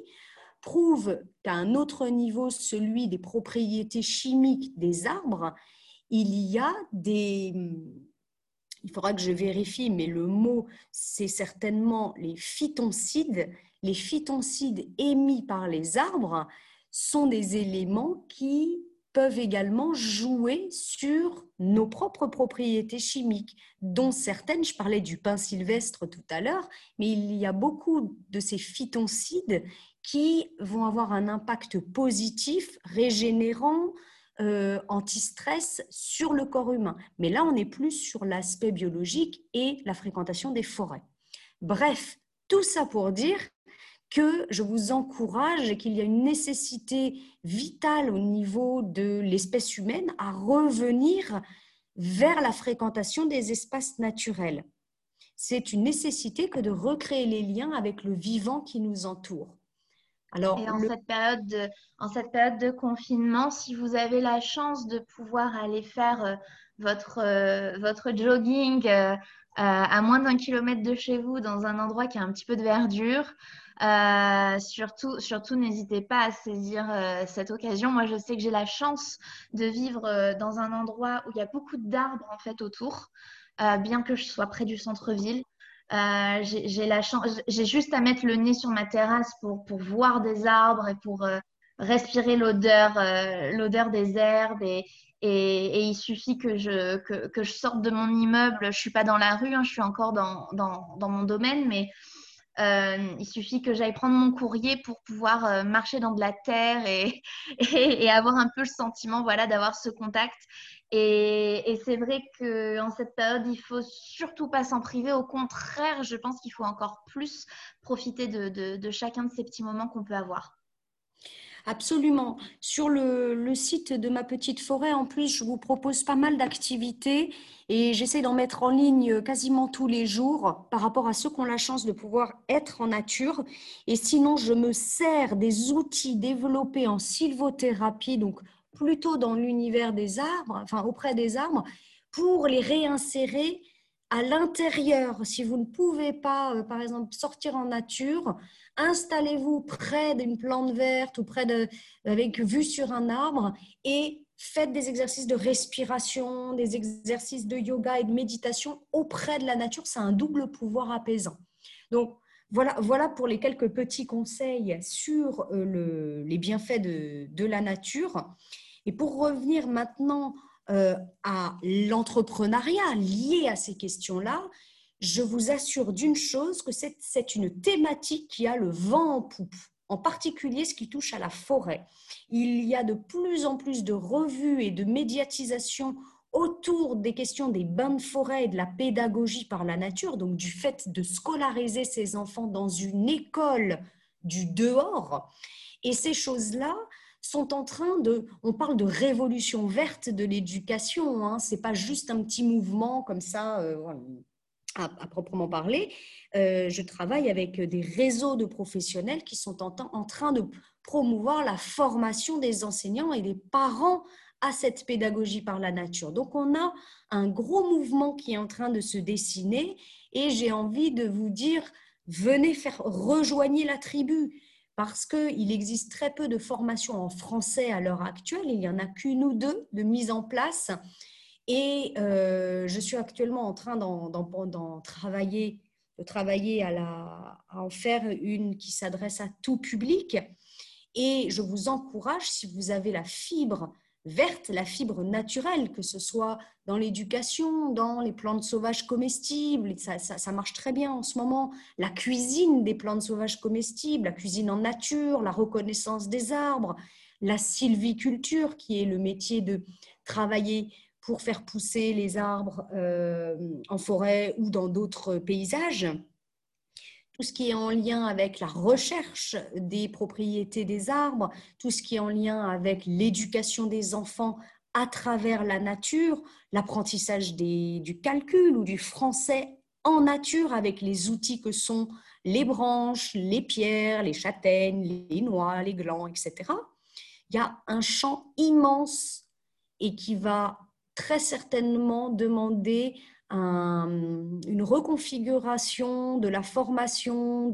prouve qu'à un autre niveau, celui des propriétés chimiques des arbres, il y a des... Il faudra que je vérifie, mais le mot, c'est certainement les phytoncides. Les phytoncides émis par les arbres sont des éléments qui peuvent également jouer sur nos propres propriétés chimiques, dont certaines, je parlais du pain sylvestre tout à l'heure, mais il y a beaucoup de ces phytoncides qui vont avoir un impact positif, régénérant, euh, anti-stress sur le corps humain. Mais là, on est plus sur l'aspect biologique et la fréquentation des forêts. Bref, tout ça pour dire que je vous encourage et qu'il y a une nécessité vitale au niveau de l'espèce humaine à revenir vers la fréquentation des espaces naturels. C'est une nécessité que de recréer les liens avec le vivant qui nous entoure. Alors, et en, cette période de, en cette période de confinement, si vous avez la chance de pouvoir aller faire euh, votre, euh, votre jogging euh, à moins d'un kilomètre de chez vous dans un endroit qui a un petit peu de verdure, surtout, surtout n'hésitez pas à saisir cette occasion. Moi, je sais que j'ai la chance de vivre dans un endroit où il y a beaucoup d'arbres en fait autour, bien que je sois près du centre-ville. Euh, j'ai juste à mettre le nez sur ma terrasse pour, pour voir des arbres et pour euh, respirer l'odeur, euh, l'odeur des herbes. Et, et, il suffit que je, que, que, je sorte de mon immeuble. Je suis pas dans la rue, hein, je suis encore dans, dans, dans, mon domaine, mais il suffit que j'aille prendre mon courrier pour pouvoir marcher dans de la terre et, et, et, avoir un peu le sentiment voilà, d'avoir ce contact. Et, c'est vrai qu'en cette période, il faut surtout pas s'en priver. Au contraire, je pense qu'il faut encore plus profiter de, chacun de ces petits moments qu'on peut avoir. Absolument. Sur le, site de ma petite forêt, en plus, je vous propose pas mal d'activités et j'essaie d'en mettre en ligne quasiment tous les jours par rapport à ceux qui ont la chance de pouvoir être en nature. Et sinon, je me sers des outils développés en sylvothérapie, donc plutôt dans l'univers des arbres, enfin auprès des arbres, pour les réinsérer à l'intérieur. Si vous ne pouvez pas, euh, par exemple, sortir en nature, installez-vous près d'une plante verte ou près de, avec vue sur un arbre et faites des exercices de respiration, des exercices de yoga et de méditation auprès de la nature. C'est un double pouvoir apaisant. Donc, voilà, voilà pour les quelques petits conseils sur euh, les bienfaits de, la nature. Et pour revenir maintenant euh, à l'entrepreneuriat lié à ces questions-là, je vous assure d'une chose, que c'est une thématique qui a le vent en poupe, en particulier ce qui touche à la forêt. Il y a de plus en plus de revues et de médiatisation autour des questions des bains de forêt et de la pédagogie par la nature, donc du fait de scolariser ces enfants dans une école du dehors. Et ces choses-là sont en train de, on parle de révolution verte de l'éducation, hein, c'est pas juste un petit mouvement comme ça. Euh, à, proprement parler, euh, je travaille avec des réseaux de professionnels qui sont en, en train de promouvoir la formation des enseignants et des parents à cette pédagogie par la nature. Donc on a un gros mouvement qui est en train de se dessiner et j'ai envie de vous dire, venez faire, rejoignez la tribu parce qu'il existe très peu de formations en français à l'heure actuelle, il n'y en a qu'une ou deux de mise en place et euh, je suis actuellement en train d'en travailler, de travailler à, en faire une qui s'adresse à tout public. Et je vous encourage, si vous avez la fibre verte, la fibre naturelle, que ce soit dans l'éducation, dans les plantes sauvages comestibles, ça, marche très bien en ce moment, la cuisine des plantes sauvages comestibles, la cuisine en nature, la reconnaissance des arbres, la sylviculture, qui est le métier de travailler pour faire pousser les arbres euh, en forêt ou dans d'autres paysages tout ce qui est en lien avec la recherche des propriétés des arbres, tout ce qui est en lien avec l'éducation des enfants à travers la nature, l'apprentissage du calcul ou du français en nature avec les outils que sont les branches, les pierres, les châtaignes, les noix, les glands, etc. Il y a un champ immense et qui va très certainement demander une reconfiguration de la formation.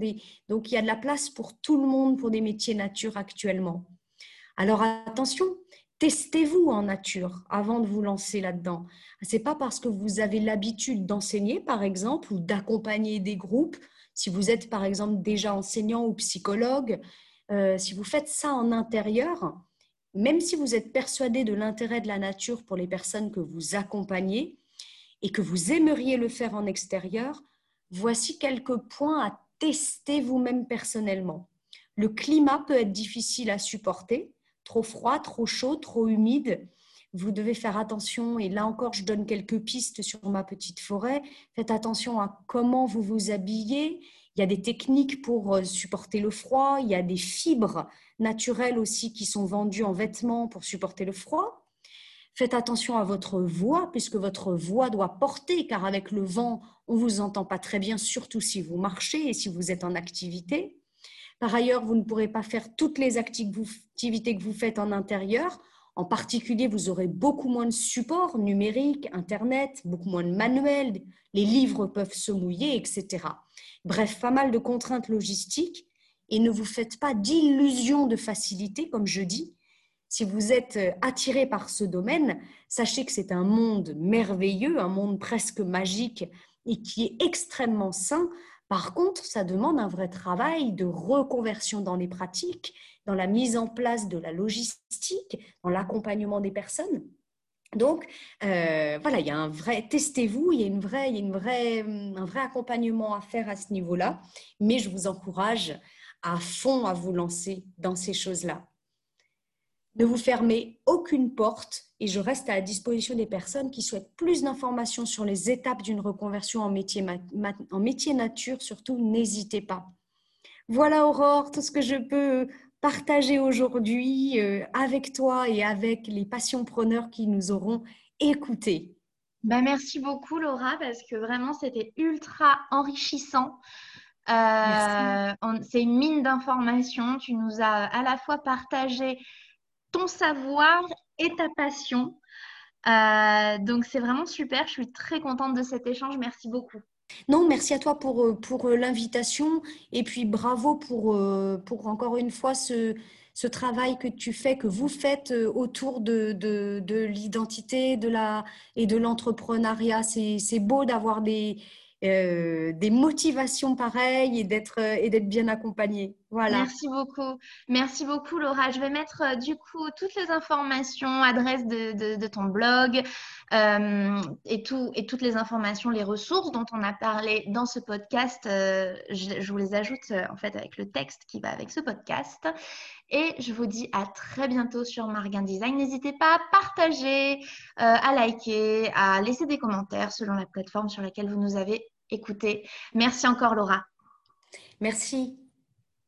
Donc, il y a de la place pour tout le monde pour des métiers nature actuellement. Alors, attention, testez-vous en nature avant de vous lancer là-dedans. Ce n'est pas parce que vous avez l'habitude d'enseigner, par exemple, ou d'accompagner des groupes. Si vous êtes, par exemple, déjà enseignant ou psychologue, euh, si vous faites ça en intérieur, même si vous êtes persuadé de l'intérêt de la nature pour les personnes que vous accompagnez, et que vous aimeriez le faire en extérieur, voici quelques points à tester vous-même personnellement. Le climat peut être difficile à supporter trop froid, trop chaud, trop humide. Vous devez faire attention, et là encore, je donne quelques pistes sur ma petite forêt. Faites attention à comment vous vous habillez. Il y a des techniques pour euh, supporter le froid. Il y a des fibres naturelles aussi qui sont vendues en vêtements pour supporter le froid. Faites attention à votre voix, puisque votre voix doit porter, car avec le vent, on ne vous entend pas très bien, surtout si vous marchez et si vous êtes en activité. Par ailleurs, vous ne pourrez pas faire toutes les activités que vous faites en intérieur. En particulier, vous aurez beaucoup moins de supports numériques, Internet, beaucoup moins de manuels, les livres peuvent se mouiller, etc. Bref, pas mal de contraintes logistiques et ne vous faites pas d'illusions de facilité, comme je dis. Si vous êtes attiré par ce domaine, sachez que c'est un monde merveilleux, un monde presque magique et qui est extrêmement sain. Par contre, ça demande un vrai travail de reconversion dans les pratiques dans la mise en place de la logistique, dans l'accompagnement des personnes. Donc, euh, voilà, il y a un vrai, testez-vous, il y a, vraie, un vrai accompagnement à faire à ce niveau-là, mais je vous encourage à fond à vous lancer dans ces choses-là. Ne vous fermez aucune porte et je reste à la disposition des personnes qui souhaitent plus d'informations sur les étapes d'une reconversion en métier, en métier nature. Surtout, n'hésitez pas. Voilà Aurore, tout ce que je peux partager aujourd'hui euh, avec toi et avec les preneurs qui nous auront écoutés. Ben, merci beaucoup Laura parce que vraiment c'était ultra enrichissant. Euh, c'est une mine d'informations. Tu nous as à la fois partagé ton savoir et ta passion. Euh, donc c'est vraiment super. Je suis très contente de cet échange. Merci beaucoup. Non, merci à toi pour, euh, pour euh, l'invitation et puis bravo pour, pour encore une fois ce, ce travail que tu fais, que vous faites autour de, de, de l'identité de la, et de l'entrepreneuriat. C'est beau d'avoir des, euh, des motivations pareilles et d'être euh, et d'être bien accompagné. Voilà. Merci beaucoup. Merci beaucoup Laura. Je vais mettre euh, du coup toutes les informations, adresse de, de, ton blog et, tout, et toutes les informations, les ressources dont on a parlé dans ce podcast. Je, je, vous les ajoute en fait avec le texte qui va avec ce podcast. Et je vous dis à très bientôt sur Marguin Design. N'hésitez pas à partager, à liker, à laisser des commentaires selon la plateforme sur laquelle vous nous avez écouté. Merci encore Laura. Merci.